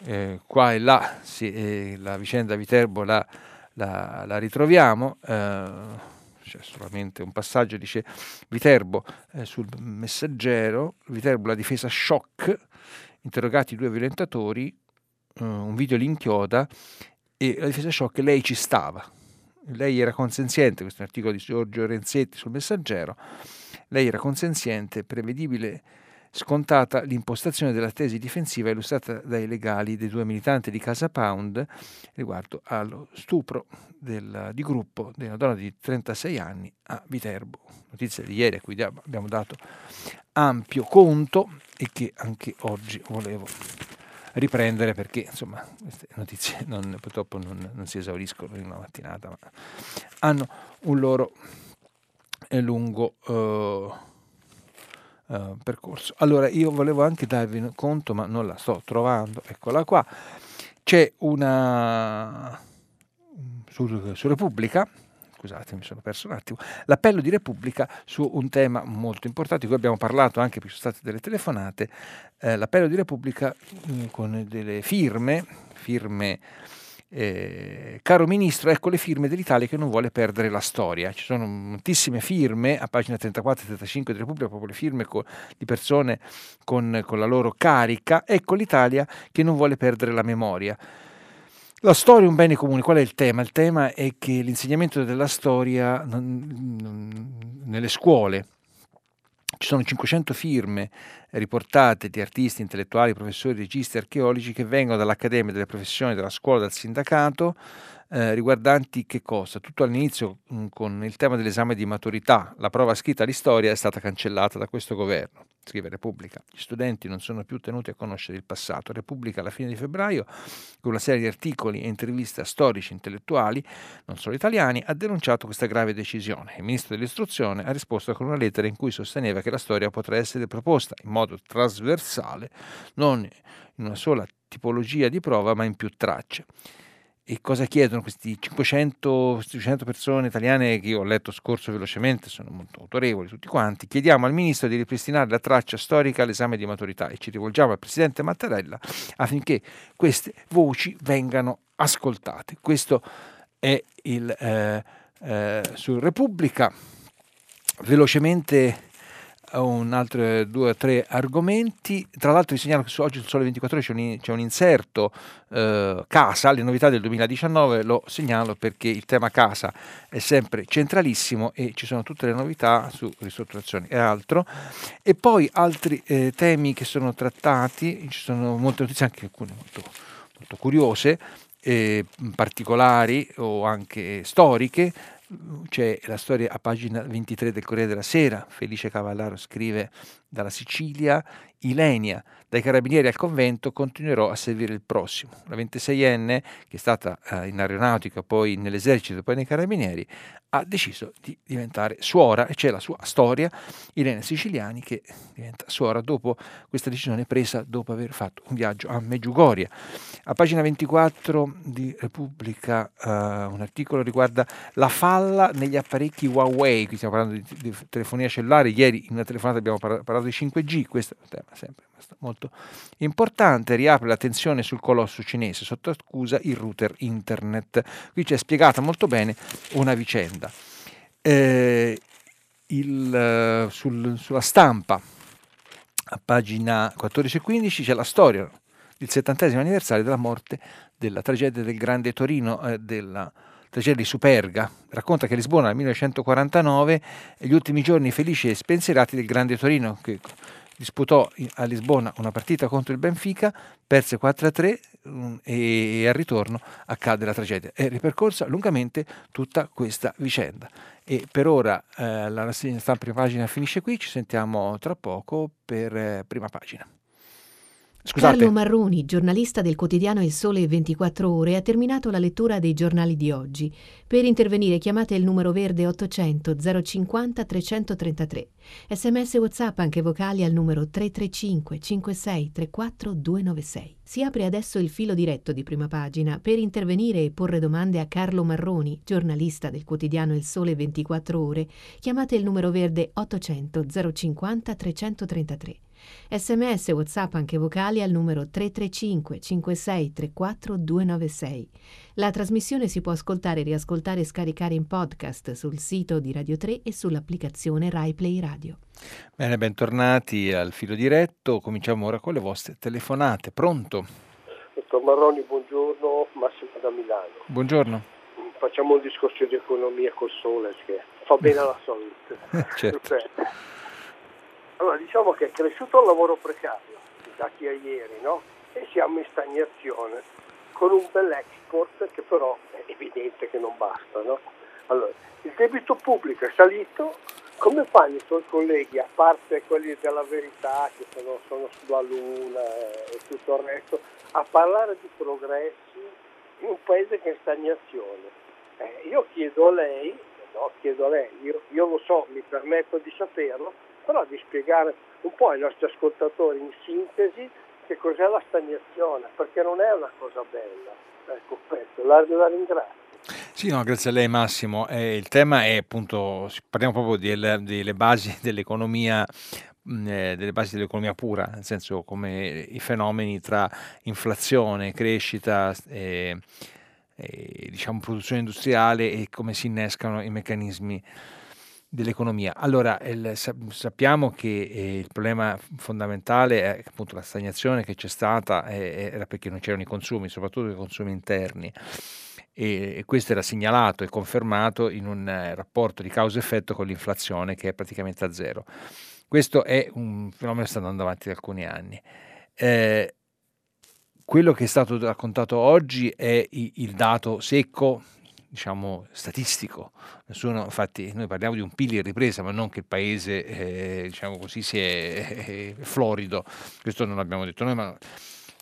eh, qua e là si, eh, la vicenda Viterbo la, la, la ritroviamo c'è solamente un passaggio, dice Viterbo eh, sul messaggero, Viterbo la difesa shock, interrogati due violentatori, eh, un video li inchioda e la difesa shock, lei ci stava, lei era consenziente, questo è un articolo di Giorgio Renzetti sul messaggero, lei era consenziente, prevedibile scontata l'impostazione della tesi difensiva illustrata dai legali dei due militanti di Casa Pound riguardo allo stupro del, di gruppo di una donna di 36 anni a Viterbo. Notizia di ieri a cui abbiamo dato ampio conto e che anche oggi volevo riprendere perché insomma queste notizie non, purtroppo non, non, si esauriscono in una mattinata ma hanno un loro eh, lungo uh, uh, percorso. Allora, io volevo anche darvi conto, ma non la sto trovando, eccola qua. C'è una su, su Repubblica, scusate, mi sono perso un attimo, l'appello di Repubblica su un tema molto importante, di cui abbiamo parlato anche, perché sono state delle telefonate, eh, l'appello di Repubblica mh, mm, con delle firme, firme eh, caro Ministro, ecco le firme dell'Italia che non vuole perdere la storia. Ci sono moltissime firme, a pagina 34 e 35 di Repubblica, proprio le firme co- di persone con, con la loro carica. Ecco l'Italia che non vuole perdere la memoria. La storia è un bene comune, qual è il tema? Il tema è che l'insegnamento della storia nelle scuole ci sono 500 firme riportate di artisti, intellettuali, professori, registi, archeologi che vengono dall'Accademia delle Professioni, dalla scuola, dal sindacato, eh, riguardanti che cosa? Tutto all'inizio mm, con il tema dell'esame di maturità, la prova scritta di storia è stata cancellata da questo governo. Scrive Repubblica. Gli studenti non sono più tenuti a conoscere il passato. Repubblica alla fine di febbraio, con una serie di articoli e interviste a storici intellettuali, non solo italiani, ha denunciato questa grave decisione. Il ministro dell'istruzione ha risposto con una lettera in cui sosteneva che la storia potrà essere proposta in modo trasversale, non in una sola tipologia di prova, ma in più tracce. E cosa chiedono questi 500, 500 persone italiane che io ho letto scorso velocemente, sono molto autorevoli tutti quanti? Chiediamo al Ministro di ripristinare la traccia storica all'esame di maturità e ci rivolgiamo al Presidente Mattarella affinché queste voci vengano ascoltate. Questo è il eh, eh, su Repubblica. Velocemente un altro due o tre argomenti. Tra l'altro vi segnalo che su, oggi sul Sole 24 Ore c'è un, c'è un inserto eh, casa, le novità del 2019, lo segnalo perché il tema casa è sempre centralissimo e ci sono tutte le novità su ristrutturazioni e altro. E poi altri eh, temi che sono trattati, ci sono molte notizie, anche alcune molto, molto curiose, eh, particolari o anche storiche, c'è la storia a pagina 23 del Corriere della Sera, Felice Cavallaro scrive dalla Sicilia, Ilenia, dai carabinieri al convento continuerò a servire il prossimo. La 26enne, che è stata eh, in aeronautica, poi nell'esercito poi nei carabinieri, ha deciso di diventare suora e c'è la sua storia, Ilenia Siciliani, che diventa suora dopo questa decisione presa dopo aver fatto un viaggio a Meggiugoria. A pagina 24 di Repubblica uh, un articolo riguarda la falla negli apparecchi Huawei, qui stiamo parlando di, di telefonia cellulare, ieri in una telefonata abbiamo parlato di 5G, questo è un tema sempre molto importante, riapre l'attenzione sul colosso cinese, sotto accusa il router internet. Qui c'è spiegata molto bene una vicenda. Eh, il, sul, sulla stampa, a pagina 14 e 15, c'è la storia il settantesimo anniversario della morte della tragedia del Grande Torino, eh, della tragedia di Superga. Racconta che Lisbona nel 1949 gli ultimi giorni felici e spensierati del Grande Torino, che disputò a Lisbona una partita contro il Benfica, perse 4-3 mm, e al ritorno accade la tragedia. È ripercorsa lungamente tutta questa vicenda. E per ora eh, la rassegna stampa prima pagina finisce qui, ci sentiamo tra poco per eh, prima pagina. Scusate. Carlo Marroni, giornalista del quotidiano Il Sole 24 Ore, ha terminato la lettura dei giornali di oggi. Per intervenire chiamate il numero verde 800 050 333. Sms WhatsApp anche vocali al numero 335 56 34 296. Si apre adesso il filo diretto di prima pagina per intervenire e porre domande a Carlo Marroni, giornalista del quotidiano Il Sole 24 Ore. Chiamate il numero verde 800 050 333. Sms WhatsApp anche vocali al numero 335 56 34 296. La trasmissione si può ascoltare, riascoltare e scaricare in podcast sul sito di Radio 3 e sull'applicazione RaiPlay Radio. Bene, bentornati al filo diretto. Cominciamo ora con le vostre telefonate. Pronto? Dottor Marroni, buongiorno. Massimo da Milano. Buongiorno. Facciamo un discorso di economia col sole che fa bene alla salute. certo. Allora, diciamo che è cresciuto il lavoro precario da chi a ieri, no? E siamo in stagnazione, con un bel export che però è evidente che non basta, no? Allora, il debito pubblico è salito, come fanno i tuoi colleghi, a parte quelli della verità che sono, sono sulla luna e tutto il resto, a parlare di progressi in un paese che è in stagnazione? Eh, io chiedo a lei, no, chiedo a lei, io, io lo so, mi permetto di saperlo, però di spiegare un po' ai nostri ascoltatori in sintesi che cos'è la stagnazione, perché non è una cosa bella. Ecco, questo, la, la ringrazio. Sì, no, grazie a lei Massimo. Eh, il tema è appunto, parliamo proprio delle, delle basi dell'economia eh, delle basi dell'economia pura, nel senso come i fenomeni tra inflazione, crescita, eh, diciamo produzione industriale e come si innescano i meccanismi dell'economia. Allora, il, sappiamo che eh, il problema fondamentale è appunto la stagnazione che c'è stata eh, era perché non c'erano i consumi, soprattutto i consumi interni. E, questo era segnalato e confermato in un eh, rapporto di causa-effetto con l'inflazione che è praticamente a zero. Questo è un fenomeno che sta andando avanti da alcuni anni. Eh, quello che è stato raccontato oggi è il dato secco diciamo, statistico. Nessuno, infatti noi parliamo di un PIL in ripresa, ma non che il paese eh, diciamo così, sia eh, florido, questo non l'abbiamo detto noi, ma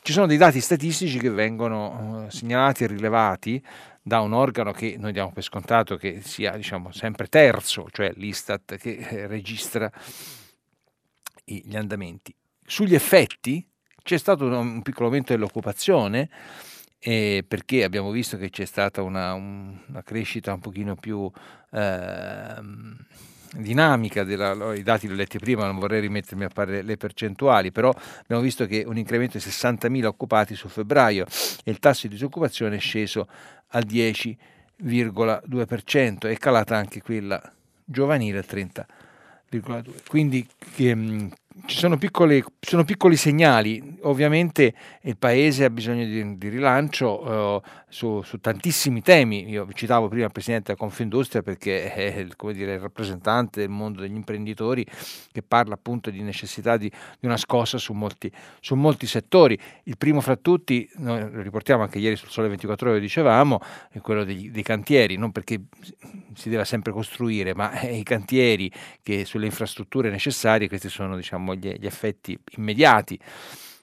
ci sono dei dati statistici che vengono eh, segnalati e rilevati da un organo che noi diamo per scontato che sia diciamo, sempre terzo, cioè l'Istat che eh, registra gli andamenti. Sugli effetti c'è stato un piccolo aumento dell'occupazione, eh, perché abbiamo visto che c'è stata una, una crescita un pochino più eh, dinamica, della, i dati li ho letti prima, non vorrei rimettermi a fare le percentuali, però abbiamo visto che un incremento di 60.000 occupati su febbraio e il tasso di disoccupazione è sceso al 10,2%, è calata anche quella giovanile al 30,2%. Quindi che, ci sono, piccole, sono, piccoli segnali, ovviamente il Paese ha bisogno di, di rilancio uh, su, su, tantissimi temi, io citavo prima il Presidente della Confindustria perché è il, dire, il, rappresentante del mondo degli imprenditori che parla appunto di necessità di, di una scossa su molti, su molti, settori, il primo fra tutti, noi lo riportiamo anche ieri sul Sole 24 ore, dicevamo, è quello degli, dei cantieri, non perché si deve sempre costruire, ma i cantieri che sulle infrastrutture necessarie, questi sono diciamo diciamo, gli, gli effetti immediati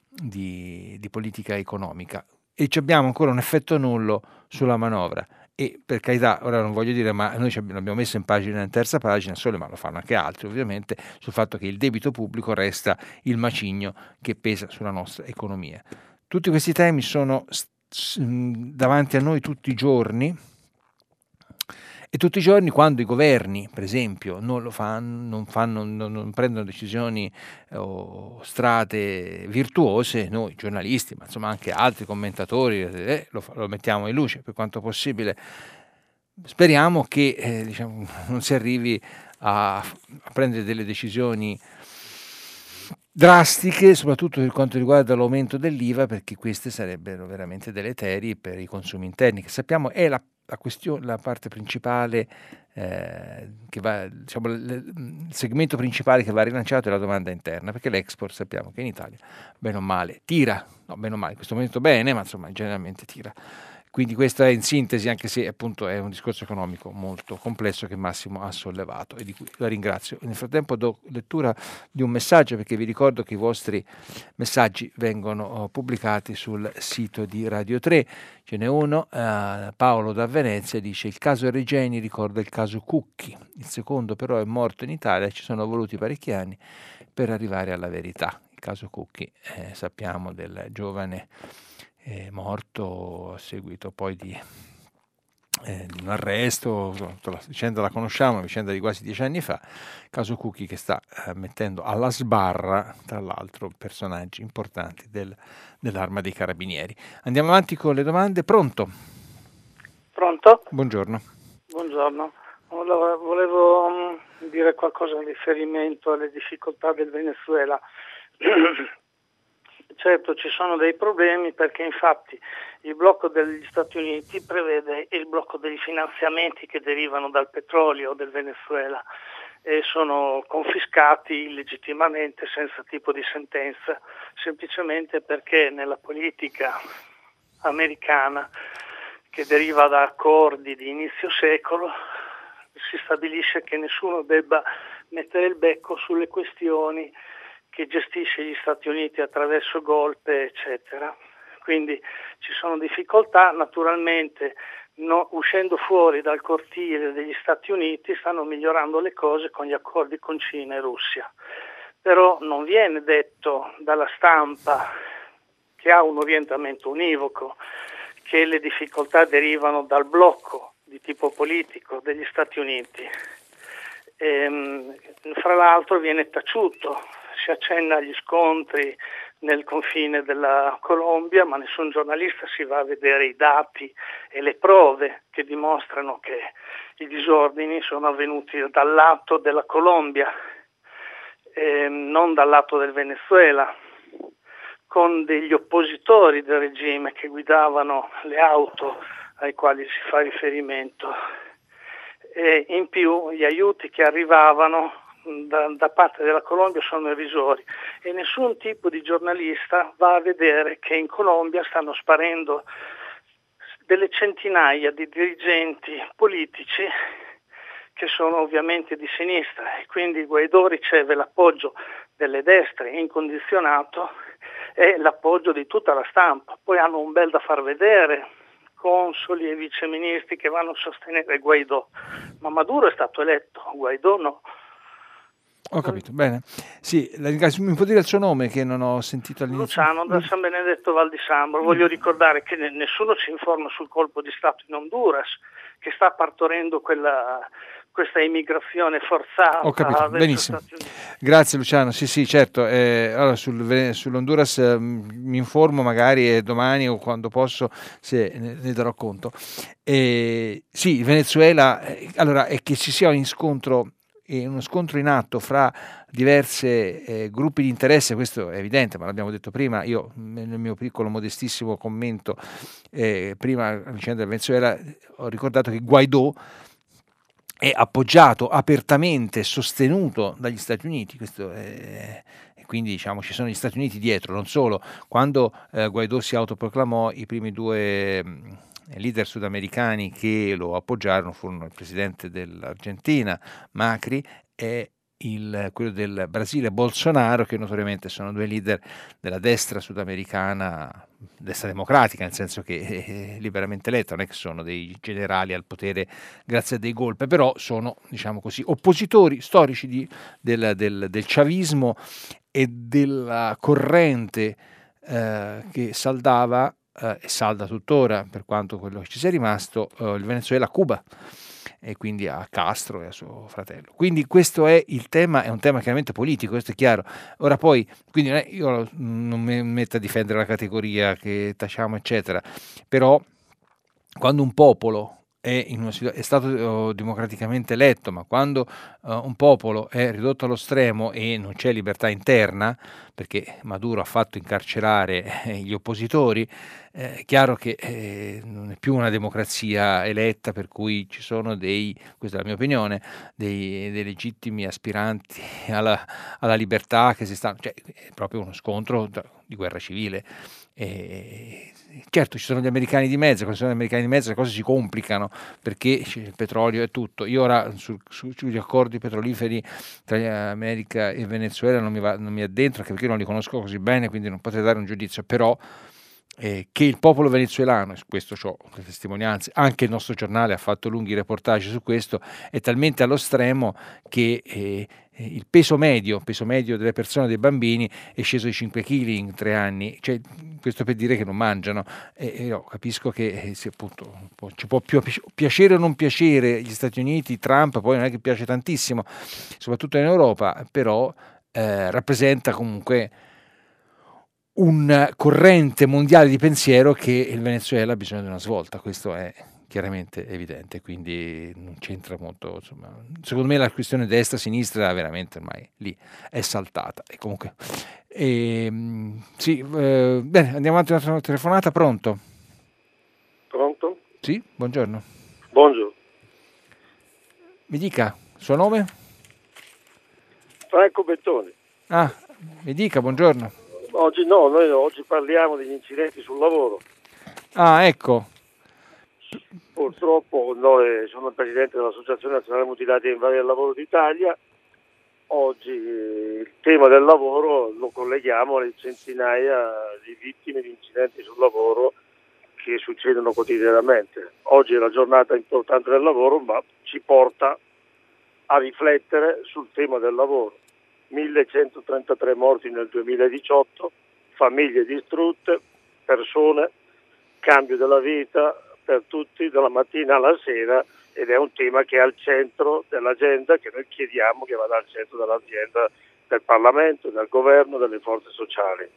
di, di politica economica e abbiamo ancora un effetto nullo sulla manovra e per carità, ora non voglio dire, ma noi l'abbiamo messo in pagina in terza pagina solo, ma lo fanno anche altri ovviamente, sul fatto che il debito pubblico resta il macigno che pesa sulla nostra economia. Tutti questi temi sono davanti a noi tutti i giorni, e tutti i giorni quando i governi, per esempio, non lo fanno, non, fanno, non, non prendono decisioni eh, o strade virtuose, noi giornalisti, ma insomma anche altri commentatori, eh, lo, lo, mettiamo in luce per quanto possibile. Speriamo che eh, diciamo, non si arrivi a, a prendere delle decisioni drastiche, soprattutto per quanto riguarda l'aumento dell'IVA, perché queste sarebbero veramente deleterie per i consumi interni, che sappiamo è la la, questione, la parte principale eh, che va, diciamo, il segmento principale che va rilanciato è la domanda interna, perché l'export sappiamo che in Italia, bene o male, tira, no, bene o male, in questo momento bene, ma insomma generalmente tira. Quindi questa è in sintesi, anche se appunto è un discorso economico molto complesso che Massimo ha sollevato e di cui la ringrazio. Nel frattempo do lettura di un messaggio perché vi ricordo che i vostri messaggi vengono oh, pubblicati sul sito di Radio 3. Ce n'è uno, eh, Paolo da Venezia, dice il caso Regeni ricorda il caso Cucchi, il secondo però è morto in Italia, ci sono voluti parecchi anni per arrivare alla verità. Il caso Cucchi, eh, sappiamo del giovane è morto a seguito poi di, eh, di un arresto, la vicenda la conosciamo, una vicenda di quasi dieci anni fa, caso Cucchi che sta eh, mettendo alla sbarra, tra l'altro, personaggi importanti del, dell'arma dei carabinieri. Andiamo avanti con le domande, pronto? Pronto? Buongiorno. Buongiorno. Allora, volevo mm, dire qualcosa in riferimento alle difficoltà del Venezuela. Certo ci sono dei problemi perché infatti il blocco degli Stati Uniti prevede il blocco dei finanziamenti che derivano dal petrolio del Venezuela e sono confiscati illegittimamente senza tipo di sentenza, semplicemente perché nella politica americana che deriva da accordi di inizio secolo si stabilisce che nessuno debba mettere il becco sulle questioni che gestisce gli Stati Uniti attraverso golpe, eccetera. Quindi ci sono difficoltà, naturalmente no, uscendo fuori dal cortile degli Stati Uniti stanno migliorando le cose con gli accordi con Cina e Russia. Però non viene detto dalla stampa che ha un orientamento univoco che le difficoltà derivano dal blocco di tipo politico degli Stati Uniti. E, ehm, fra l'altro viene taciuto si accenna agli scontri nel confine della Colombia, ma nessun giornalista si va a vedere i dati e le prove che dimostrano che i disordini sono avvenuti dal lato della Colombia, eh, non dal lato del Venezuela, con degli oppositori del regime che guidavano le auto ai quali si fa riferimento. E in più gli aiuti che arrivavano da, da, parte della Colombia sono irrisori e nessun tipo di giornalista va a vedere che in Colombia stanno sparendo delle centinaia di dirigenti politici che sono ovviamente di sinistra e quindi Guaidò riceve l'appoggio delle destre incondizionato e l'appoggio di tutta la stampa. Poi hanno un bel da far vedere, consoli e viceministri che vanno a sostenere Guaidò, ma Maduro è stato eletto, Guaidò no. Ho capito, bene. Sì, la ringrazio. Mi può dire il suo nome che non ho sentito all'inizio? Luciano da San Benedetto Val di Sambro. Voglio ricordare che nessuno ci informa sul colpo di Stato in Honduras che sta partorendo quella, questa immigrazione forzata. Ho capito, benissimo. Grazie Luciano, sì sì certo, eh, allora sul, sull'Honduras eh, mi informo magari eh, domani o quando posso se ne, ne darò conto. Eh, sì, Venezuela, eh, allora è che ci sia un incontro uno scontro in atto fra diversi eh, gruppi di interesse, questo è evidente, ma l'abbiamo detto prima, io nel mio piccolo modestissimo commento eh, prima la vicenda del Venezuela ho ricordato che Guaidò è appoggiato apertamente, sostenuto dagli Stati Uniti, questo è, quindi diciamo, ci sono gli Stati Uniti dietro, non solo, quando eh, Guaidò si autoproclamò i primi due leader sudamericani che lo appoggiarono furono il presidente dell'Argentina Macri e il, quello del Brasile Bolsonaro, che notoriamente sono due leader della destra sudamericana, destra democratica, nel senso che è liberamente eletta, non è che sono dei generali al potere grazie a dei golpe, però sono, diciamo così, oppositori storici di, del, del, del chavismo e della corrente eh, che saldava eh, e salda tuttora, per quanto quello ci sia rimasto, eh, il Venezuela a Cuba e quindi a Castro e a suo fratello. Quindi questo è il tema, è un tema chiaramente politico, questo è chiaro. Ora poi, quindi io non mi metto a difendere la categoria che tacciamo, eccetera, però quando un popolo è, una, è, stato oh, democraticamente eletto, ma quando uh, un popolo è ridotto allo stremo e non c'è libertà interna, perché Maduro ha fatto incarcerare eh, gli oppositori, eh, è chiaro che eh, non è più una democrazia eletta per cui ci sono dei, questa è la mia opinione, dei, dei legittimi aspiranti alla, alla, libertà che si stanno, cioè è proprio uno scontro di guerra civile. E, certo ci sono gli americani di mezzo, quando ci sono gli americani di mezzo le cose si complicano perché il petrolio è tutto. Io ora su, su, sugli accordi petroliferi tra America e Venezuela non mi, va, non mi addentro anche perché non li conosco così bene, quindi non potrei dare un giudizio, però eh, che il popolo venezuelano, e su questo ho le testimonianze, anche il nostro giornale ha fatto lunghi reportage su questo, è talmente allo stremo che eh, il peso medio, peso medio delle persone, dei bambini, è sceso di 5 kg in tre anni, cioè, questo per dire che non mangiano. E, io capisco che eh, se, appunto, ci può più piacere o non piacere gli Stati Uniti, Trump poi non è che piace tantissimo, soprattutto in Europa, però eh, rappresenta comunque un corrente mondiale di pensiero che il Venezuela ha bisogno di una svolta, questo è chiaramente evidente, quindi non c'entra molto, insomma, secondo me la questione destra-sinistra veramente ormai lì è saltata. E comunque, e, ehm, sì, eh, bene, andiamo avanti una telefonata, pronto? Pronto? Sì, buongiorno. Buongiorno. Mi dica, suo nome? Franco Bettoni. Ah, mi dica, buongiorno. Oggi no, noi oggi parliamo degli incidenti sul lavoro. Ah, ecco. Purtroppo noi sono il presidente dell'Associazione Nazionale Mutilati e Invalidi del Lavoro d'Italia. Oggi il tema del lavoro lo colleghiamo alle centinaia di vittime di incidenti sul lavoro che succedono quotidianamente. Oggi è la giornata importante del lavoro, ma ci porta a riflettere sul tema del lavoro. 1133 morti nel 2018, famiglie distrutte, persone, cambio della vita per tutti dalla mattina alla sera ed è un tema che è al centro dell'agenda che noi chiediamo che vada al centro dell'azienda del Parlamento, del governo, delle forze sociali.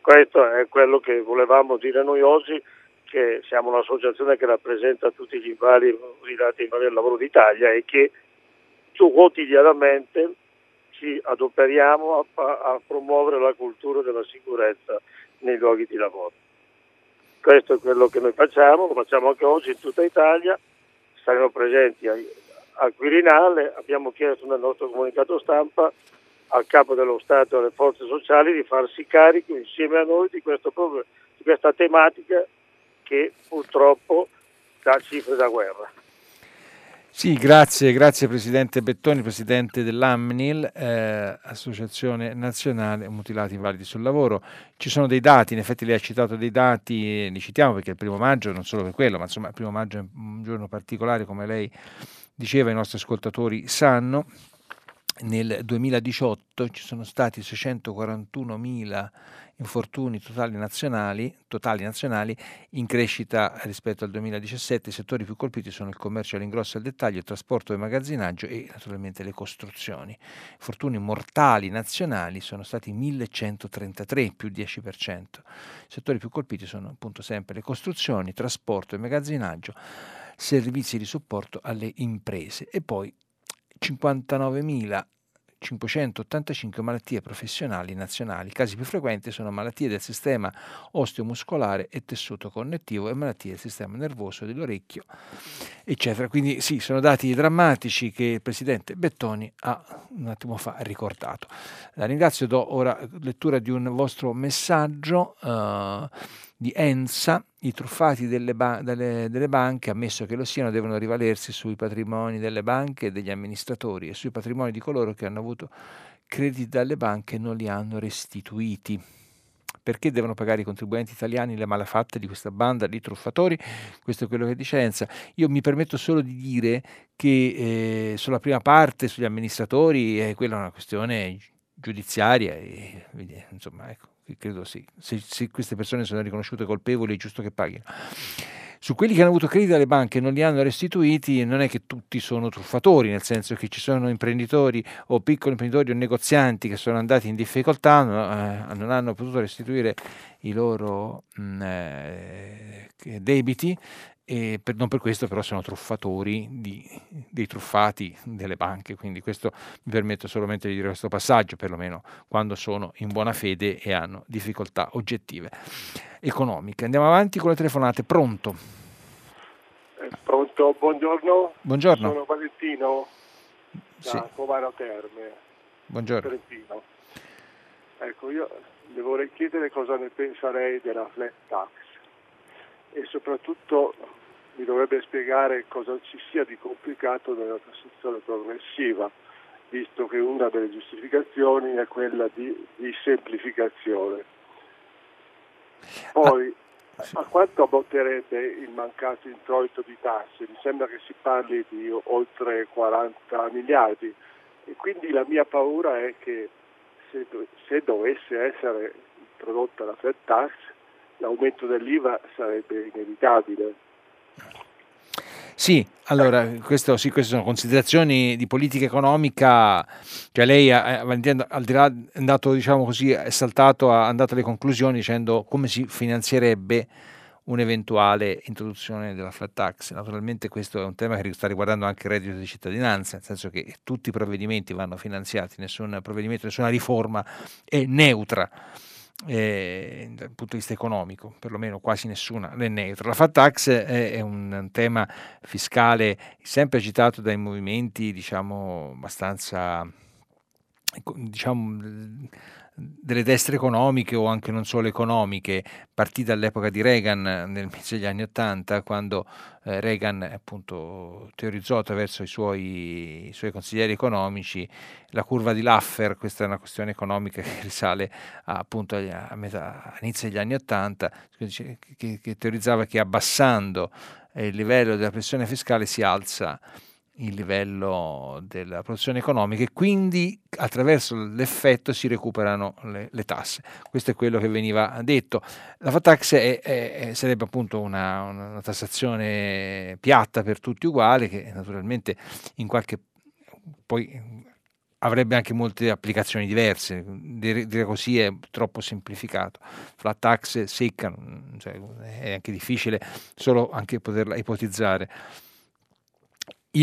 Questo è quello che volevamo dire noi oggi, che siamo un'associazione che rappresenta tutti gli invalidi del lavoro d'Italia e che quotidianamente ci adoperiamo a, a promuovere la cultura della sicurezza nei luoghi di lavoro. Questo è quello che noi facciamo, lo facciamo anche oggi in tutta Italia, saremo presenti a, a Quirinale, abbiamo chiesto nel nostro comunicato stampa al capo dello Stato e alle forze sociali di farsi carico insieme a noi di, problem- di questa tematica che purtroppo dà cifre da guerra. Sì, grazie, grazie Presidente Bettoni, Presidente dell'AMNIL, eh, Associazione Nazionale Mutilati Invalidi sul Lavoro. Ci sono dei dati, in effetti lei ha citato dei dati, li citiamo perché il primo maggio, non solo per quello, ma insomma il primo maggio è un giorno particolare, come lei diceva, i nostri ascoltatori sanno. Nel 2018 ci sono stati 641 mila infortuni totali nazionali, totali nazionali in crescita rispetto al 2017. I settori più colpiti sono il commercio all'ingrosso e al dettaglio, il trasporto e il magazzinaggio e naturalmente le costruzioni. Infortuni mortali nazionali sono stati 1133, più 10%. I settori più colpiti sono appunto sempre le costruzioni, trasporto e magazzinaggio, servizi di supporto alle imprese e poi 59.000 585 malattie professionali nazionali. I casi più frequenti sono malattie del sistema osteomuscolare e tessuto connettivo e malattie del sistema nervoso dell'orecchio, eccetera. Quindi sì, sono dati drammatici che il presidente Bettoni ha un attimo fa ricordato. La ringrazio, do ora lettura di un vostro messaggio. Uh, di Ensa, i truffati delle, ba- delle, delle, banche, ammesso che lo siano, devono rivalersi sui patrimoni delle banche e degli amministratori e sui patrimoni di coloro che hanno avuto crediti dalle banche e non li hanno restituiti. Perché devono pagare i contribuenti italiani le malafatte di questa banda di truffatori? Questo è quello che dice Ensa. Io mi permetto solo di dire che eh, sulla prima parte, sugli amministratori, eh, quella è una questione giudiziaria e, insomma, ecco credo sì, se, se, queste persone sono riconosciute colpevoli è giusto che paghino. Su quelli che hanno avuto crediti dalle banche e non li hanno restituiti, non è che tutti sono truffatori, nel senso che ci sono imprenditori o piccoli imprenditori o negozianti che sono andati in difficoltà, eh, non hanno potuto restituire i loro mm, eh, debiti e per, non per questo però sono truffatori di, dei truffati delle banche, quindi questo mi permetto solamente di dire questo passaggio, perlomeno quando sono in buona fede e hanno difficoltà oggettive economiche. Andiamo avanti con le telefonate, pronto? Eh, pronto, buongiorno. Buongiorno. Sono Valentino da sì. Covano Terme. Buongiorno. Trentino. Ecco, io le vorrei chiedere cosa ne pensa lei della flat tax e soprattutto mi dovrebbe spiegare cosa ci sia di complicato nella tassazione progressiva, visto che una delle giustificazioni è quella di, di semplificazione. Poi, ah, a quanto abbotterebbe il mancato introito di tasse? Mi sembra che si parli di oltre 40 miliardi e quindi la mia paura è che se, se dovesse essere introdotta la flat tax l'aumento dell'IVA sarebbe inevitabile. Sì, allora, questo, sì, queste sono considerazioni di politica economica, cioè lei al di là è andato, diciamo così, è saltato, è andato alle conclusioni dicendo come si finanzierebbe un'eventuale introduzione della flat tax. Naturalmente questo è un tema che sta riguardando anche il reddito di cittadinanza, nel senso che tutti i provvedimenti vanno finanziati, nessun provvedimento, nessuna riforma è neutra eh, dal punto di vista economico, perlomeno quasi nessuna è neutra. La fat tax è, è un tema fiscale sempre agitato dai movimenti, diciamo, abbastanza diciamo, delle destre economiche o anche non solo economiche, partì dall'epoca di Reagan nel mezzo degli anni Ottanta, quando eh, Reagan appunto teorizzò attraverso i suoi, i suoi, consiglieri economici la curva di Laffer, questa è una questione economica che risale a, appunto a metà, all'inizio degli anni Ottanta, che, che, teorizzava che abbassando il livello della pressione fiscale si alza il livello della produzione economica e quindi attraverso l'effetto si recuperano le, le tasse. Questo è quello che veniva detto. La fat tax è, è, sarebbe appunto una, una, tassazione piatta per tutti uguale che naturalmente in qualche poi avrebbe anche molte applicazioni diverse, dire, dire, così è troppo semplificato. Flat tax secca, cioè, è anche difficile solo anche poterla ipotizzare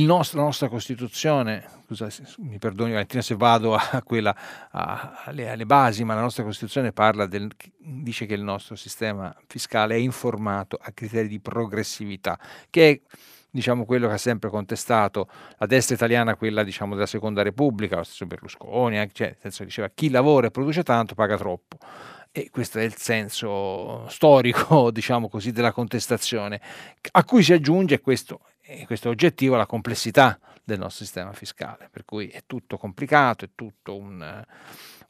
nostro, la nostra Costituzione, scusa, mi perdoni Valentina se vado a quella, a, alle, alle, basi, ma la nostra Costituzione del, dice che il nostro sistema fiscale è informato a criteri di progressività, che è diciamo quello che ha sempre contestato la destra italiana, quella diciamo della seconda repubblica, lo stesso Berlusconi, cioè, nel senso diceva chi lavora e produce tanto paga troppo. E questo è il senso storico, diciamo così, della contestazione, a cui si aggiunge, questo e questo oggettivo la complessità del nostro sistema fiscale, per cui è tutto complicato, è tutto un,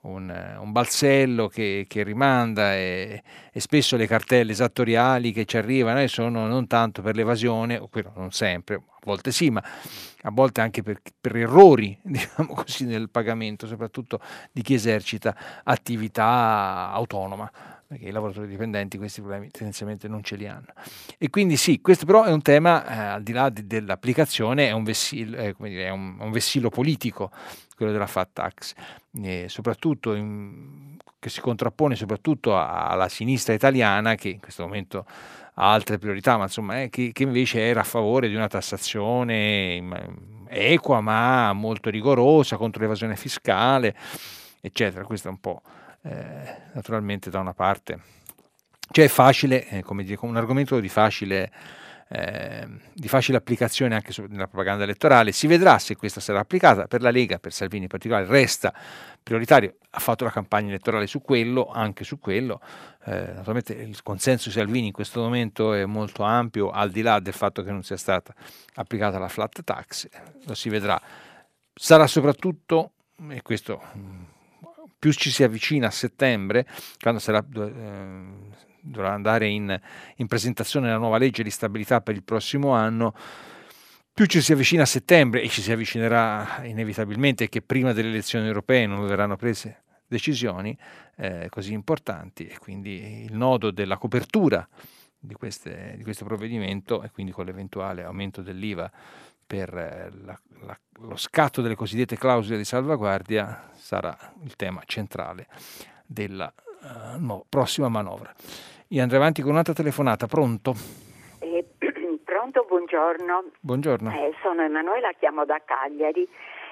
un, un balzello che, che rimanda e, e, spesso le cartelle esattoriali che ci arrivano sono non tanto per l'evasione, o quello non sempre, a volte sì, ma a volte anche per, per errori diciamo così, nel pagamento, soprattutto di chi esercita attività autonoma perché i lavoratori dipendenti questi problemi tendenzialmente non ce li hanno. E quindi sì, questo però è un tema, eh, al di là di, dell'applicazione, è un, vessillo, eh, dire, è un, un vessillo politico, quello della fat tax, eh, in, che si contrappone soprattutto alla sinistra italiana che in questo momento ha altre priorità, ma insomma, eh, che, che, invece era a favore di una tassazione equa ma molto rigorosa contro l'evasione fiscale, eccetera. Questo è un po' eh, naturalmente da una parte. Cioè è facile, eh, come dire, un argomento di facile, eh, di facile applicazione anche su, nella propaganda elettorale. Si vedrà se questa sarà applicata. Per la Lega, per Salvini in particolare, resta prioritario. Ha fatto la campagna elettorale su quello, anche su quello. Eh, naturalmente il consenso di Salvini in questo momento è molto ampio, al di là del fatto che non sia stata applicata la flat tax. Lo si vedrà. Sarà soprattutto, e questo più ci si avvicina a settembre, quando sarà, eh, dovrà andare in, in presentazione la nuova legge di stabilità per il prossimo anno, più ci si avvicina a settembre e ci si avvicinerà inevitabilmente che prima delle elezioni europee non verranno prese decisioni eh, così importanti e quindi il nodo della copertura di, queste, di questo provvedimento e quindi con l'eventuale aumento dell'IVA per eh, la, la, lo scatto delle cosiddette clausole di salvaguardia sarà il tema centrale della uh, no, prossima manovra. Io andrei avanti con un'altra telefonata, pronto? Eh, Pronto, buongiorno. Buongiorno. Eh, sono Emanuela, chiamo da Cagliari.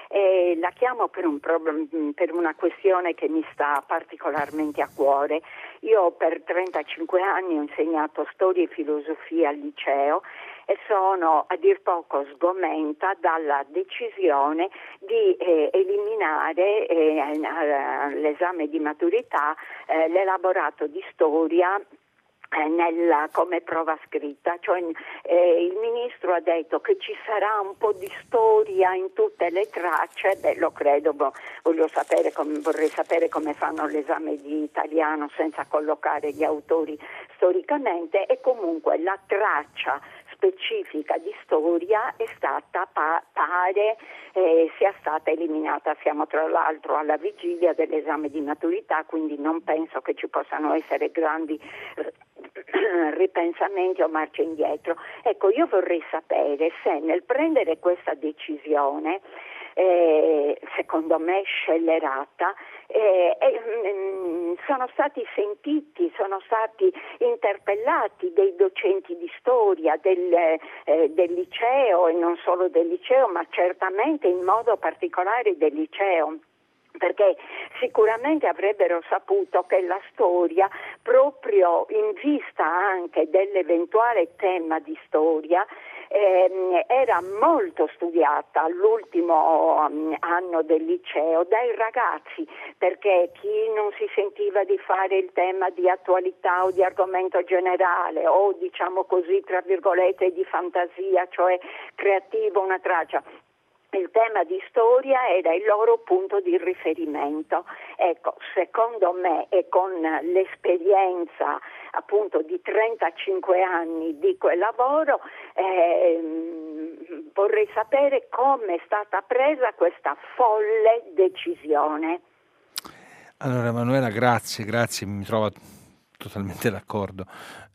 Eh, la chiamo per, un problem- per, una questione che mi sta particolarmente a cuore. Io per 35 anni ho insegnato storia e filosofia al liceo e sono a dir poco sgomenta dalla decisione di eh, eliminare eh, all'esame di maturità eh, l'elaborato di storia eh, nella, come prova scritta, cioè eh, il ministro ha detto che ci sarà un po' di storia in tutte le tracce, beh lo credo, boh, sapere come, vorrei sapere come fanno l'esame di italiano senza collocare gli autori storicamente. E comunque la traccia specifica di storia è stata, pa- pare eh, sia stata eliminata. Siamo tra l'altro alla vigilia dell'esame di maturità, quindi non penso che ci possano essere grandi eh, ripensamenti o marce indietro. Ecco, io vorrei sapere se nel prendere questa decisione, eh, secondo me scellerata, eh, eh, sono stati sentiti, sono stati interpellati dei docenti di storia del, eh, del liceo e non solo del liceo, ma certamente in modo particolare del liceo perché sicuramente avrebbero saputo che la storia, proprio in vista anche dell'eventuale tema di storia, eh, era molto studiata all'ultimo um, anno del liceo dai ragazzi, perché chi non si sentiva di fare il tema di attualità o di argomento generale o diciamo così tra virgolette di fantasia, cioè creativo, una traccia, il tema di storia era il loro punto di riferimento. Ecco, secondo me e con l'esperienza appunto di 35 anni di quel lavoro, ehm, vorrei sapere come è stata presa questa folle decisione. Allora Emanuela, grazie, grazie, mi trovo totalmente d'accordo.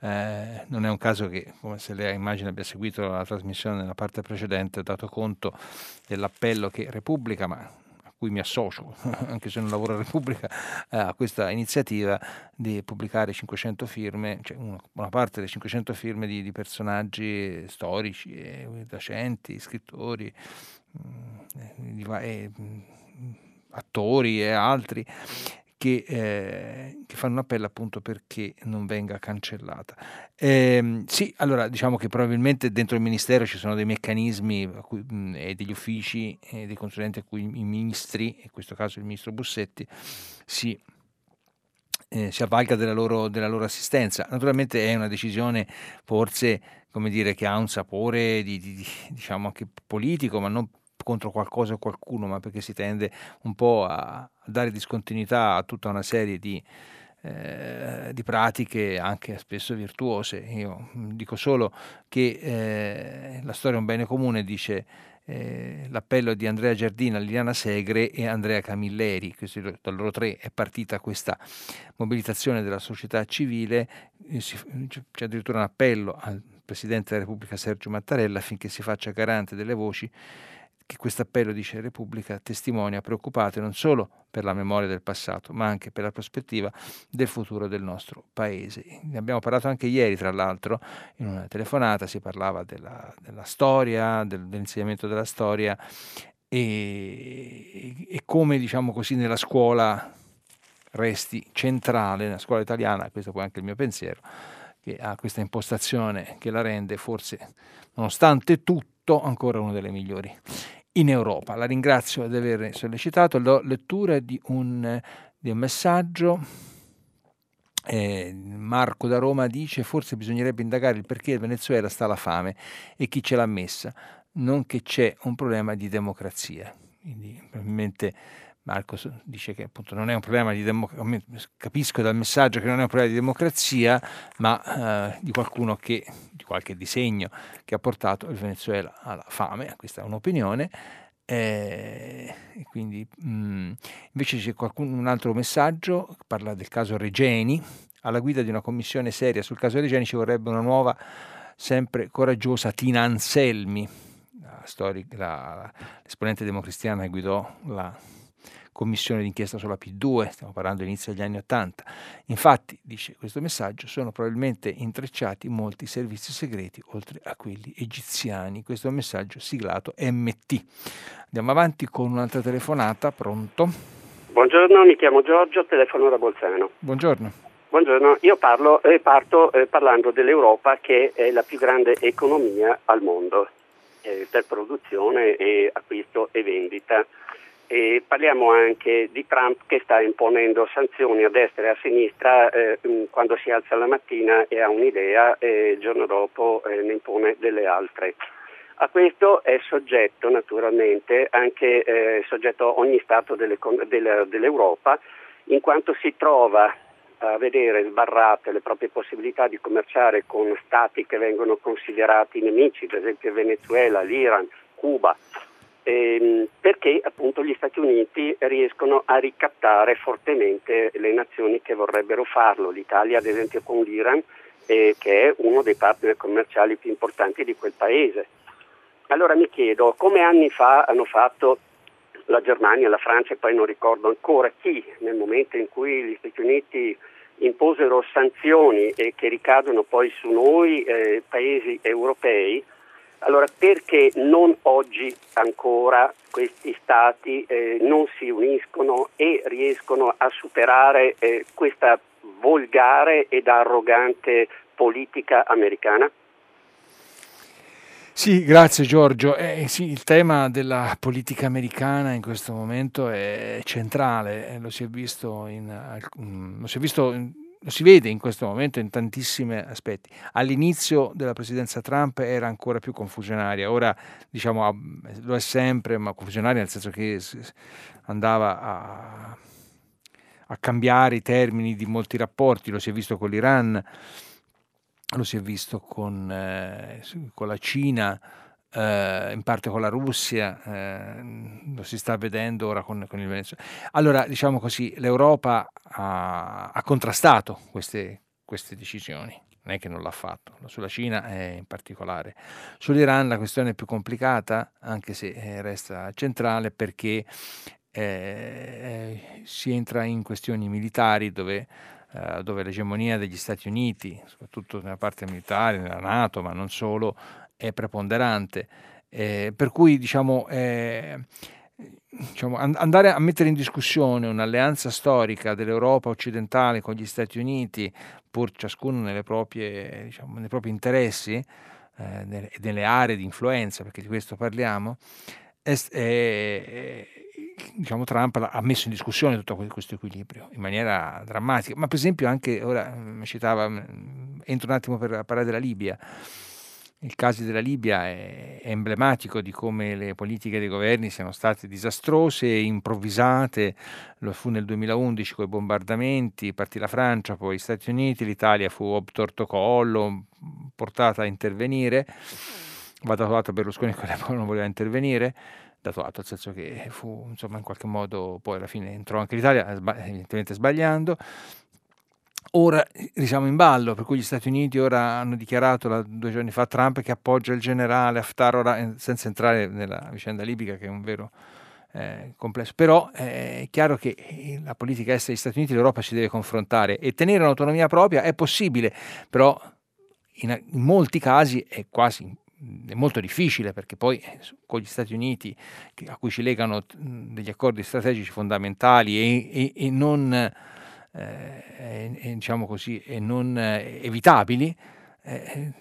Eh, non è un caso che, come se lei immagina abbia seguito la trasmissione nella parte precedente, ha dato conto dell'appello che Repubblica, ma a cui mi associo, anche se non lavoro a Repubblica, eh, a questa iniziativa di pubblicare 500 firme, cioè una, una parte delle 500 firme di, di personaggi storici, eh, docenti, scrittori, mh, mm, eh, mm, attori e altri che, eh, che, fanno un appello appunto perché non venga cancellata. Eh, sì, allora diciamo che probabilmente dentro il Ministero ci sono dei meccanismi cui, mh, e degli uffici e dei consulenti a cui i ministri, in questo caso il ministro Bussetti, si, eh, si avvalga della loro, della loro, assistenza. Naturalmente è una decisione forse come dire, che ha un sapore di, di, di, diciamo anche politico, ma non contro qualcosa o qualcuno, ma perché si tende un po' a dare discontinuità a tutta una serie di, eh, di pratiche anche spesso virtuose. Io dico solo che eh, la storia è un bene comune, dice eh, l'appello di Andrea Giardina, Liliana Segre e Andrea Camilleri, questi, da loro tre è partita questa mobilitazione della società civile, eh, c'è addirittura un appello al Presidente della Repubblica Sergio Mattarella affinché si faccia garante delle voci che questo appello, dice Repubblica, testimonia preoccupate non solo per la memoria del passato, ma anche per la prospettiva del futuro del nostro paese. Ne abbiamo parlato anche ieri, tra l'altro, in una telefonata si parlava della, della storia, del, dell'insegnamento della storia e, e come, diciamo così, nella scuola resti centrale, nella scuola italiana, questo poi è anche il mio pensiero, che ha questa impostazione che la rende forse, nonostante tutto, ancora una delle migliori in Europa. La ringrazio di aver sollecitato. La lettura di un, di un messaggio. Eh, Marco da Roma dice forse bisognerebbe indagare il perché il Venezuela sta alla fame e chi ce l'ha messa, non che c'è un problema di democrazia. Quindi probabilmente Marco dice che appunto non è un problema di democrazia, capisco dal messaggio che non è un problema di democrazia, ma eh, di qualcuno che, di qualche disegno che ha portato il Venezuela alla fame, questa è un'opinione. Eh, quindi, mh, mm, invece c'è qualcun, un altro messaggio che parla del caso Regeni. Alla guida di una commissione seria sul caso Regeni ci vorrebbe una nuova, sempre coraggiosa Tina Anselmi, la storica, la, l'esponente democristiana che guidò la commissione d'inchiesta sulla P2, stiamo parlando all'inizio degli anni Ottanta. Infatti, dice questo messaggio, sono probabilmente intrecciati molti servizi segreti oltre a quelli egiziani. Questo è un messaggio siglato MT. Andiamo avanti con un'altra telefonata, pronto? Buongiorno, mi chiamo Giorgio, telefono da Bolzano. Buongiorno. Buongiorno, io parlo, eh, parto eh, parlando dell'Europa che è la più grande economia al mondo eh, per produzione e acquisto e vendita. E parliamo anche di Trump che sta imponendo sanzioni a destra e a sinistra eh, mm, quando si alza la mattina e ha un'idea e il giorno dopo eh, ne impone delle altre. A questo è soggetto naturalmente anche eh, soggetto ogni Stato delle, delle, dell'Europa in quanto si trova a vedere sbarrate le proprie possibilità di commerciare con stati che vengono considerati nemici, per esempio Venezuela, l'Iran, Cuba, ehm, perché appunto gli Stati Uniti riescono a ricattare fortemente le nazioni che vorrebbero farlo, l'Italia ad esempio con l'Iran, eh, che è uno dei partner commerciali più importanti di quel paese. Allora mi chiedo come anni fa hanno fatto la Germania, la Francia e poi non ricordo ancora chi nel momento in cui gli Stati Uniti imposero sanzioni eh, che ricadono poi su noi eh, paesi europei, allora perché non oggi ancora questi stati eh, non si uniscono e riescono a superare eh, questa volgare ed arrogante politica americana? Sì, grazie Giorgio. Eh, sì, il tema della politica americana in questo momento è centrale, eh, lo si è visto, in, lo si, è visto in, lo si vede in questo momento in tantissimi aspetti. All'inizio della presidenza Trump era ancora più confusionaria, ora diciamo lo è sempre, ma confusionaria nel senso che andava a, a cambiare i termini di molti rapporti, lo si è visto con l'Iran lo si è visto con, eh, con la Cina, eh, in parte con la Russia, eh, lo si sta vedendo ora con, con, il Venezuela. Allora, diciamo così, l'Europa ha, ha contrastato queste, queste decisioni non è che non l'ha fatto, sulla Cina eh, in particolare. Sull'Iran la questione è più complicata, anche se eh, resta centrale, perché eh, si entra in questioni militari dove eh, dove l'egemonia degli Stati Uniti, soprattutto nella parte militare, nella Nato, ma non solo, è preponderante. Eh, per cui diciamo, eh, diciamo, andare a mettere in discussione un'alleanza storica dell'Europa occidentale con gli Stati Uniti, pur ciascuno proprie, diciamo, nei propri interessi e nelle, aree di influenza, perché di questo parliamo, è, è, diciamo, Trump ha messo in discussione tutto questo equilibrio in maniera drammatica, ma per esempio anche, ora mm, mi citava, mm, entro un attimo per parlare della Libia, il caso della Libia è, emblematico di come le politiche dei governi siano state disastrose improvvisate, lo fu nel 2011 con i bombardamenti, partì la Francia, poi gli Stati Uniti, l'Italia fu obtorto collo, portata a intervenire, va dato atto a Berlusconi che non voleva intervenire, dato atto, nel senso che fu insomma in qualche modo poi alla fine entrò anche l'Italia, evidentemente sbagliando. Ora siamo in ballo, per cui gli Stati Uniti ora hanno dichiarato la, due giorni fa Trump che appoggia il generale Haftar, ora, eh, senza entrare nella vicenda libica che è un vero eh, complesso. Però eh, è chiaro che la politica estera degli Stati Uniti l'Europa si deve confrontare e tenere un'autonomia propria è possibile, però in, in molti casi è quasi è molto difficile perché poi eh, con gli Stati Uniti a cui ci legano degli accordi strategici fondamentali e, e, e non, eh, e, diciamo così, e non eh, evitabili, eh,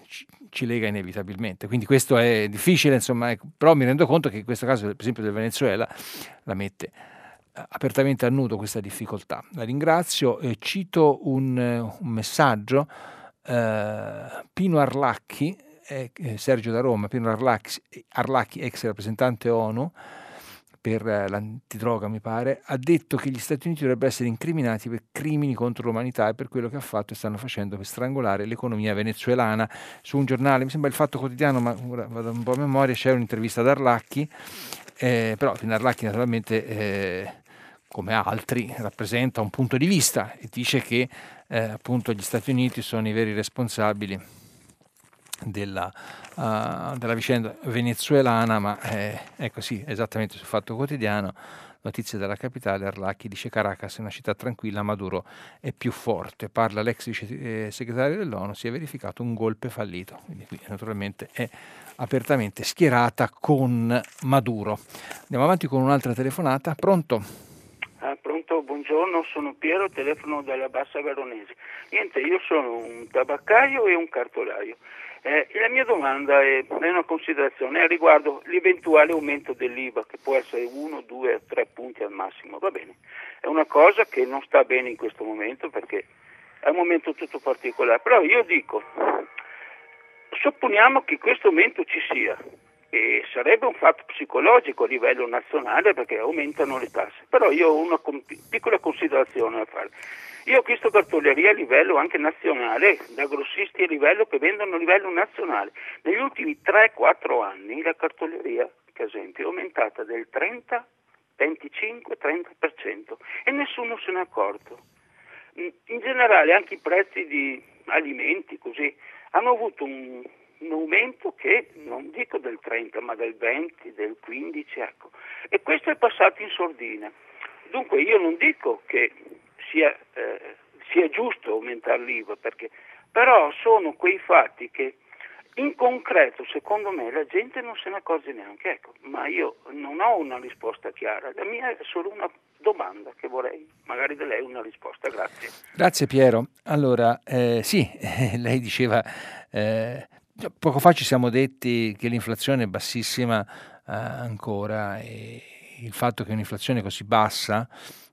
ci, lega inevitabilmente. Quindi questo è difficile, insomma, ecco, però mi rendo conto che in questo caso, per esempio del Venezuela, la mette eh, apertamente a nudo questa difficoltà. La ringrazio e cito un, un messaggio. Eh, Pino Arlacchi, eh, Sergio da Roma, Pino Arlacchi, Arlacchi, ex rappresentante ONU per eh, l'antidroga, mi pare, ha detto che gli Stati Uniti dovrebbero essere incriminati per crimini contro l'umanità e per quello che ha fatto e stanno facendo per strangolare l'economia venezuelana. Su un giornale, mi sembra il Fatto Quotidiano, ma ora vado un po' a memoria, c'è un'intervista ad Arlacchi, eh, però Pino Arlacchi naturalmente... Eh, come altri, rappresenta un punto di vista e dice che eh, appunto gli Stati Uniti sono i veri responsabili della, uh, della vicenda venezuelana, ma è, è così, esattamente sul Fatto Quotidiano Notizie dalla capitale, Arlacchi dice Caracas è una città tranquilla, Maduro è più forte. Parla l'ex vice eh, segretario dell'ONU, si è verificato un golpe fallito. Quindi qui naturalmente è apertamente schierata con Maduro. Andiamo avanti con un'altra telefonata. Pronto? Ah, pronto, buongiorno, sono Piero, telefono dalla Bassa Veronese. Niente, io sono un tabaccaio e un cartolaio. Eh, la mia domanda è, è una considerazione riguardo l'eventuale aumento dell'IVA, che può essere 1, 2, 3 punti al massimo. Va bene, è una cosa che non sta bene in questo momento perché è un momento tutto particolare. Però io dico, supponiamo che questo aumento ci sia, e sarebbe un fatto psicologico a livello nazionale perché aumentano le tasse. Però io ho una piccola considerazione da fare. Io ho acquisto cartoleria a livello anche nazionale, da grossisti a livello che vendono a livello nazionale. Negli ultimi 3-4 anni la cartoleria, per esempio, è aumentata del 30, 25, 30% e nessuno se ne è accorto. In generale anche i prezzi di alimenti così hanno avuto un, un aumento che non dico del 30 ma del 20, del 15, ecco. E questo è passato in sordina. Dunque io non dico che sia, eh, sia giusto aumentare l'IVA, perché, però sono quei fatti che in concreto, secondo me, la gente non se ne accorge neanche. Ecco, ma io non ho una risposta chiara, la mia è solo una domanda che vorrei magari da lei una risposta. Grazie. Grazie Piero. Allora, eh, sì, lei diceva, eh, poco fa ci siamo detti che l'inflazione è bassissima eh, ancora e il fatto che un'inflazione così bassa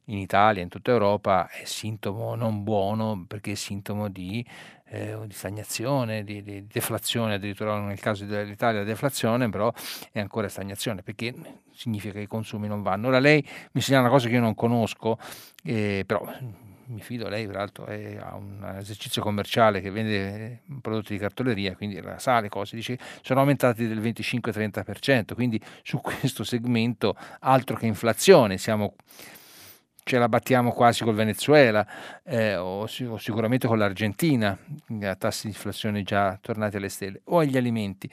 in Italia, in tutta Europa, è sintomo non buono perché è sintomo di, eh, di stagnazione, di, di, deflazione, addirittura nel caso dell'Italia deflazione, però è ancora stagnazione perché significa che i consumi non vanno. Ora lei mi segnala una cosa che io non conosco, eh, però mi fido, lei tra l'altro è, ha un esercizio commerciale che vende prodotti di cartoleria, quindi sa le cose, dice sono aumentati del 25-30%, quindi su questo segmento altro che inflazione, siamo ce la battiamo quasi col Venezuela eh, o, o, sicuramente con l'Argentina, a tassi di inflazione già tornati alle stelle, o agli alimenti.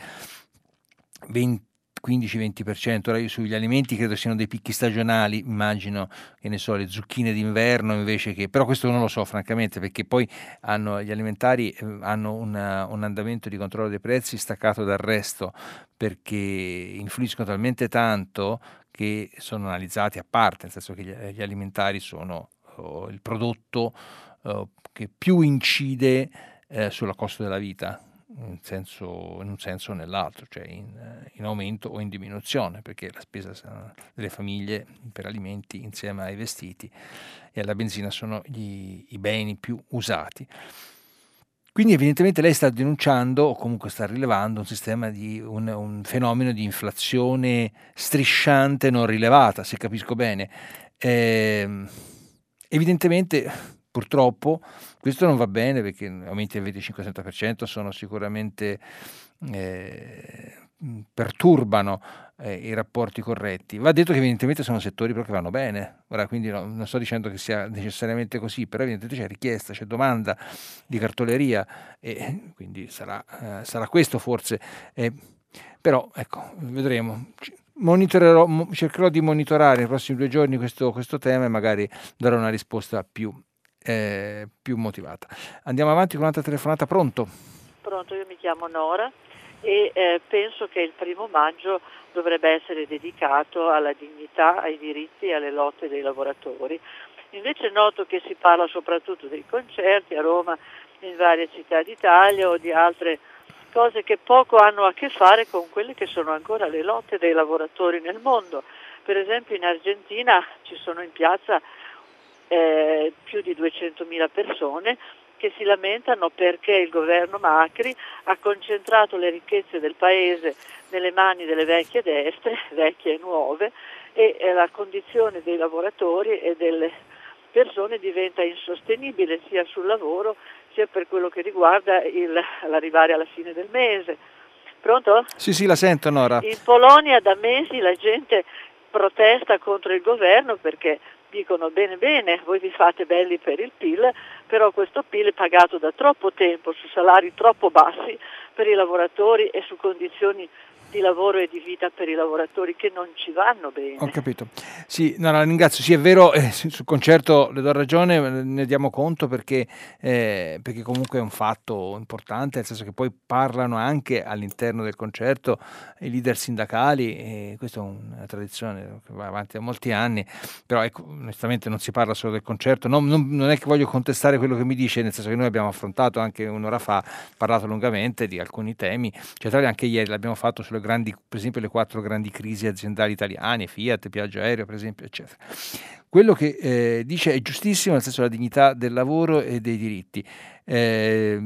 20 15-20%, ora io sugli alimenti credo siano dei picchi stagionali, immagino che ne so, le zucchine d'inverno invece che, però questo non lo so francamente perché poi hanno, gli alimentari eh, hanno una, un andamento di controllo dei prezzi staccato dal resto perché influiscono talmente tanto che sono analizzati a parte, nel senso che gli, gli alimentari sono oh, il prodotto oh, che più incide eh, sulla costo della vita, in, senso, in un senso o nell'altro, cioè in, in, aumento o in diminuzione, perché la spesa delle famiglie per alimenti insieme ai vestiti e alla benzina sono gli, i beni più usati. Quindi evidentemente lei sta denunciando o comunque sta rilevando un di un, un fenomeno di inflazione strisciante non rilevata, se capisco bene. Eh, evidentemente purtroppo questo non va bene perché aumenti del 25-30% sono sicuramente eh, perturbano eh, i rapporti corretti. Va detto che evidentemente sono settori però che vanno bene, ora quindi no, non sto dicendo che sia necessariamente così, però evidentemente c'è richiesta, c'è domanda di cartoleria e quindi sarà, eh, sarà questo forse. Eh, però ecco, vedremo. Monitorerò, cercherò di monitorare nei prossimi due giorni questo, questo tema e magari darò una risposta più, eh, più motivata. Andiamo avanti con un'altra telefonata, pronto? Pronto, io mi chiamo Nora e eh, penso che il primo maggio dovrebbe essere dedicato alla dignità, ai diritti e alle lotte dei lavoratori. Invece noto che si parla soprattutto dei concerti a Roma, in varie città d'Italia o di altre cose che poco hanno a che fare con quelle che sono ancora le lotte dei lavoratori nel mondo. Per esempio in Argentina ci sono in piazza eh, più di 200.000 persone che si lamentano perché il governo Macri ha concentrato le ricchezze del paese nelle mani delle vecchie destre, vecchie e nuove, e la condizione dei lavoratori e delle persone diventa insostenibile sia sul lavoro sia per quello che riguarda il, l'arrivare alla fine del mese. Pronto? Sì, sì, la sento Nora. In Polonia da mesi la gente protesta contro il governo perché dicono bene bene, voi vi fate belli per il PIL, però questo PIL è pagato da troppo tempo su salari troppo bassi per i lavoratori e su condizioni di lavoro e di vita per i lavoratori che non ci vanno bene. Ho capito. Sì, no, la ringrazio. Sì, è vero, eh, sul concerto le do ragione, ne diamo conto perché, eh, perché comunque è un fatto importante, nel senso che poi parlano anche all'interno del concerto i leader sindacali, e questa è una tradizione che va avanti da molti anni, però ecco, onestamente non si parla solo del concerto, non, non, non è che voglio contestare quello che mi dice, nel senso che noi abbiamo affrontato anche un'ora fa, parlato lungamente di alcuni temi, cioè anche ieri l'abbiamo fatto sulle grandi, per esempio le quattro grandi crisi aziendali italiane, Fiat, Piaggio Aereo per esempio, eccetera. Quello che eh, dice è giustissimo nel senso della dignità del lavoro e dei diritti. Eh,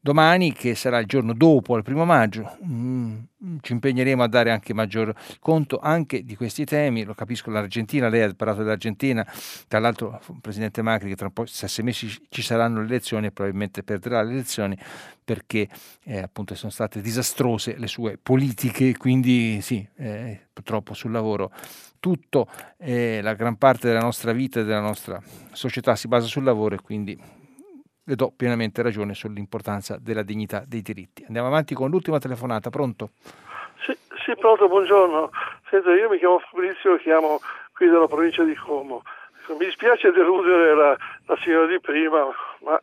domani, che sarà il giorno dopo il primo maggio, mm, ci impegneremo a dare anche maggior conto anche di questi temi. Lo capisco, l'Argentina, lei ha parlato dell'Argentina, tra l'altro Presidente Macri che tra un po' sei mesi ci saranno le elezioni e probabilmente perderà le elezioni perché eh, appunto sono state disastrose le sue politiche, quindi sì, eh, purtroppo sul lavoro tutto, eh, la gran parte della nostra vita e della nostra società si basa sul lavoro e quindi le do pienamente ragione sull'importanza della dignità dei diritti. Andiamo avanti con l'ultima telefonata, pronto? Sì, sì pronto, buongiorno. Senta, io mi chiamo Fabrizio, chiamo qui dalla provincia di Como. Mi dispiace deludere la, la signora di prima, ma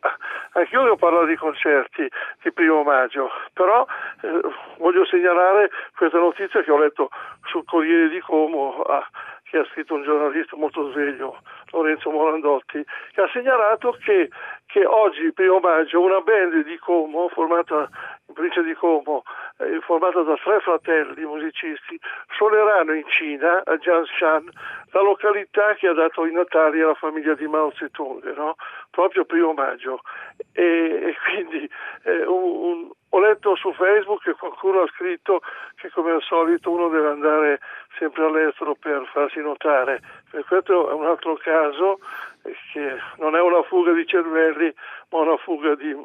anche io devo parlare di concerti di primo maggio, però eh, voglio segnalare questa notizia che ho letto sul Corriere di Como, ah, che ha scritto un giornalista molto sveglio, Lorenzo Morandotti, che ha segnalato che, che oggi, primo maggio, una band di Como, formata in provincia di Como, eh, formata da tre fratelli musicisti, suoneranno in Cina, a Jianshan, la località che ha dato i natali alla famiglia di Mao Zedong, no? proprio primo maggio. E, e quindi eh, un, ho letto su Facebook che qualcuno ha scritto che come al solito uno deve andare sempre all'estero per farsi notare. E questo è un altro caso che non è una fuga di cervelli, ma una fuga di,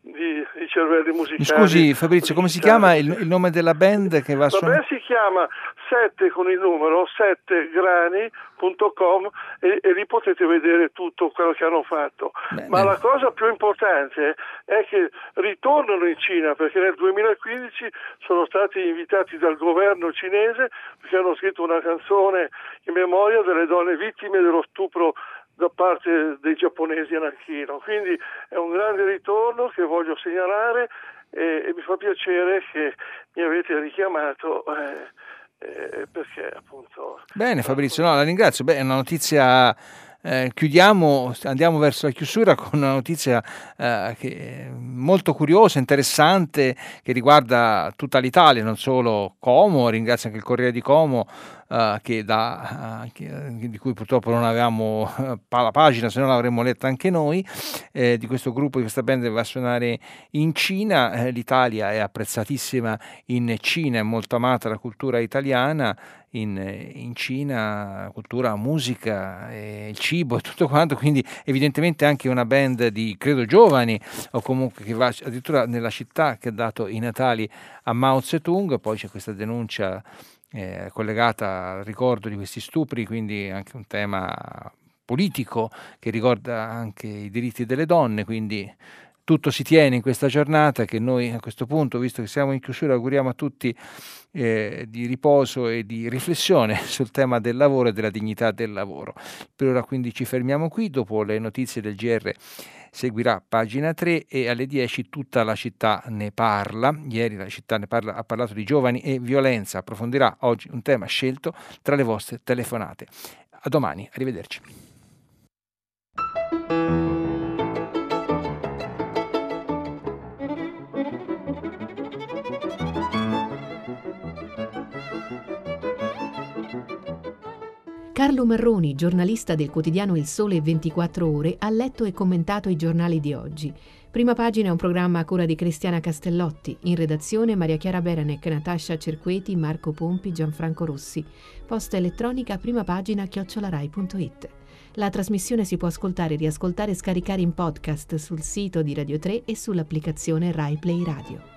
di, di cervelli musicali. Scusi Fabrizio, come si chiama il, il, nome della band che va su? La band si chiama 7 con il numero 7grani.com e, e lì potete vedere tutto quello che hanno fatto. Beh, Ma beh. la cosa più importante è che ritornano in Cina perché nel 2015 sono stati invitati dal governo cinese perché hanno scritto una canzone in memoria delle donne vittime dello stupro da parte dei giapponesi a Nanchino. Quindi è un grande ritorno che voglio segnalare e, e mi fa piacere che mi avete richiamato. Eh, eh, perché appunto bene Fabrizio no, la ringrazio Beh, è una notizia eh, chiudiamo, andiamo verso la chiusura con una notizia eh, che molto curiosa, interessante, che riguarda tutta l'Italia, non solo Como, ringrazio anche il Corriere di Como Uh, che da, uh, che, di cui purtroppo non avevamo la pagina, se no l'avremmo letta anche noi, eh, di questo gruppo, di questa band che va a suonare in Cina. Eh, L'Italia è apprezzatissima in Cina, è molto amata la cultura italiana. In, in Cina, cultura, musica, eh, il cibo e tutto quanto, quindi evidentemente anche una band di credo giovani o comunque che va addirittura nella città che ha dato i Natali a Mao Zedong, poi c'è questa denuncia eh, collegata al ricordo di questi stupri, quindi anche un tema politico che ricorda anche i diritti delle donne, quindi tutto si tiene in questa giornata che noi a questo punto, visto che siamo in chiusura, auguriamo a tutti eh, di riposo e di riflessione sul tema del lavoro e della dignità del lavoro. Per ora quindi ci fermiamo qui, dopo le notizie del GR seguirà pagina 3 e alle 10 tutta la città ne parla. Ieri la città ne parla, ha parlato di giovani e violenza, approfondirà oggi un tema scelto tra le vostre telefonate. A domani, arrivederci. Carlo Marroni, giornalista del quotidiano Il Sole 24 Ore, ha letto e commentato i giornali di oggi. Prima pagina è un programma a cura di Cristiana Castellotti, in redazione Maria Chiara Beranec, Natascia Cerqueti, Marco Pompi, Gianfranco Rossi. Posta elettronica prima pagina chiocciolarai.it. La trasmissione si può ascoltare, riascoltare e scaricare in podcast sul sito di Radio 3 e sull'applicazione Rai Play Radio.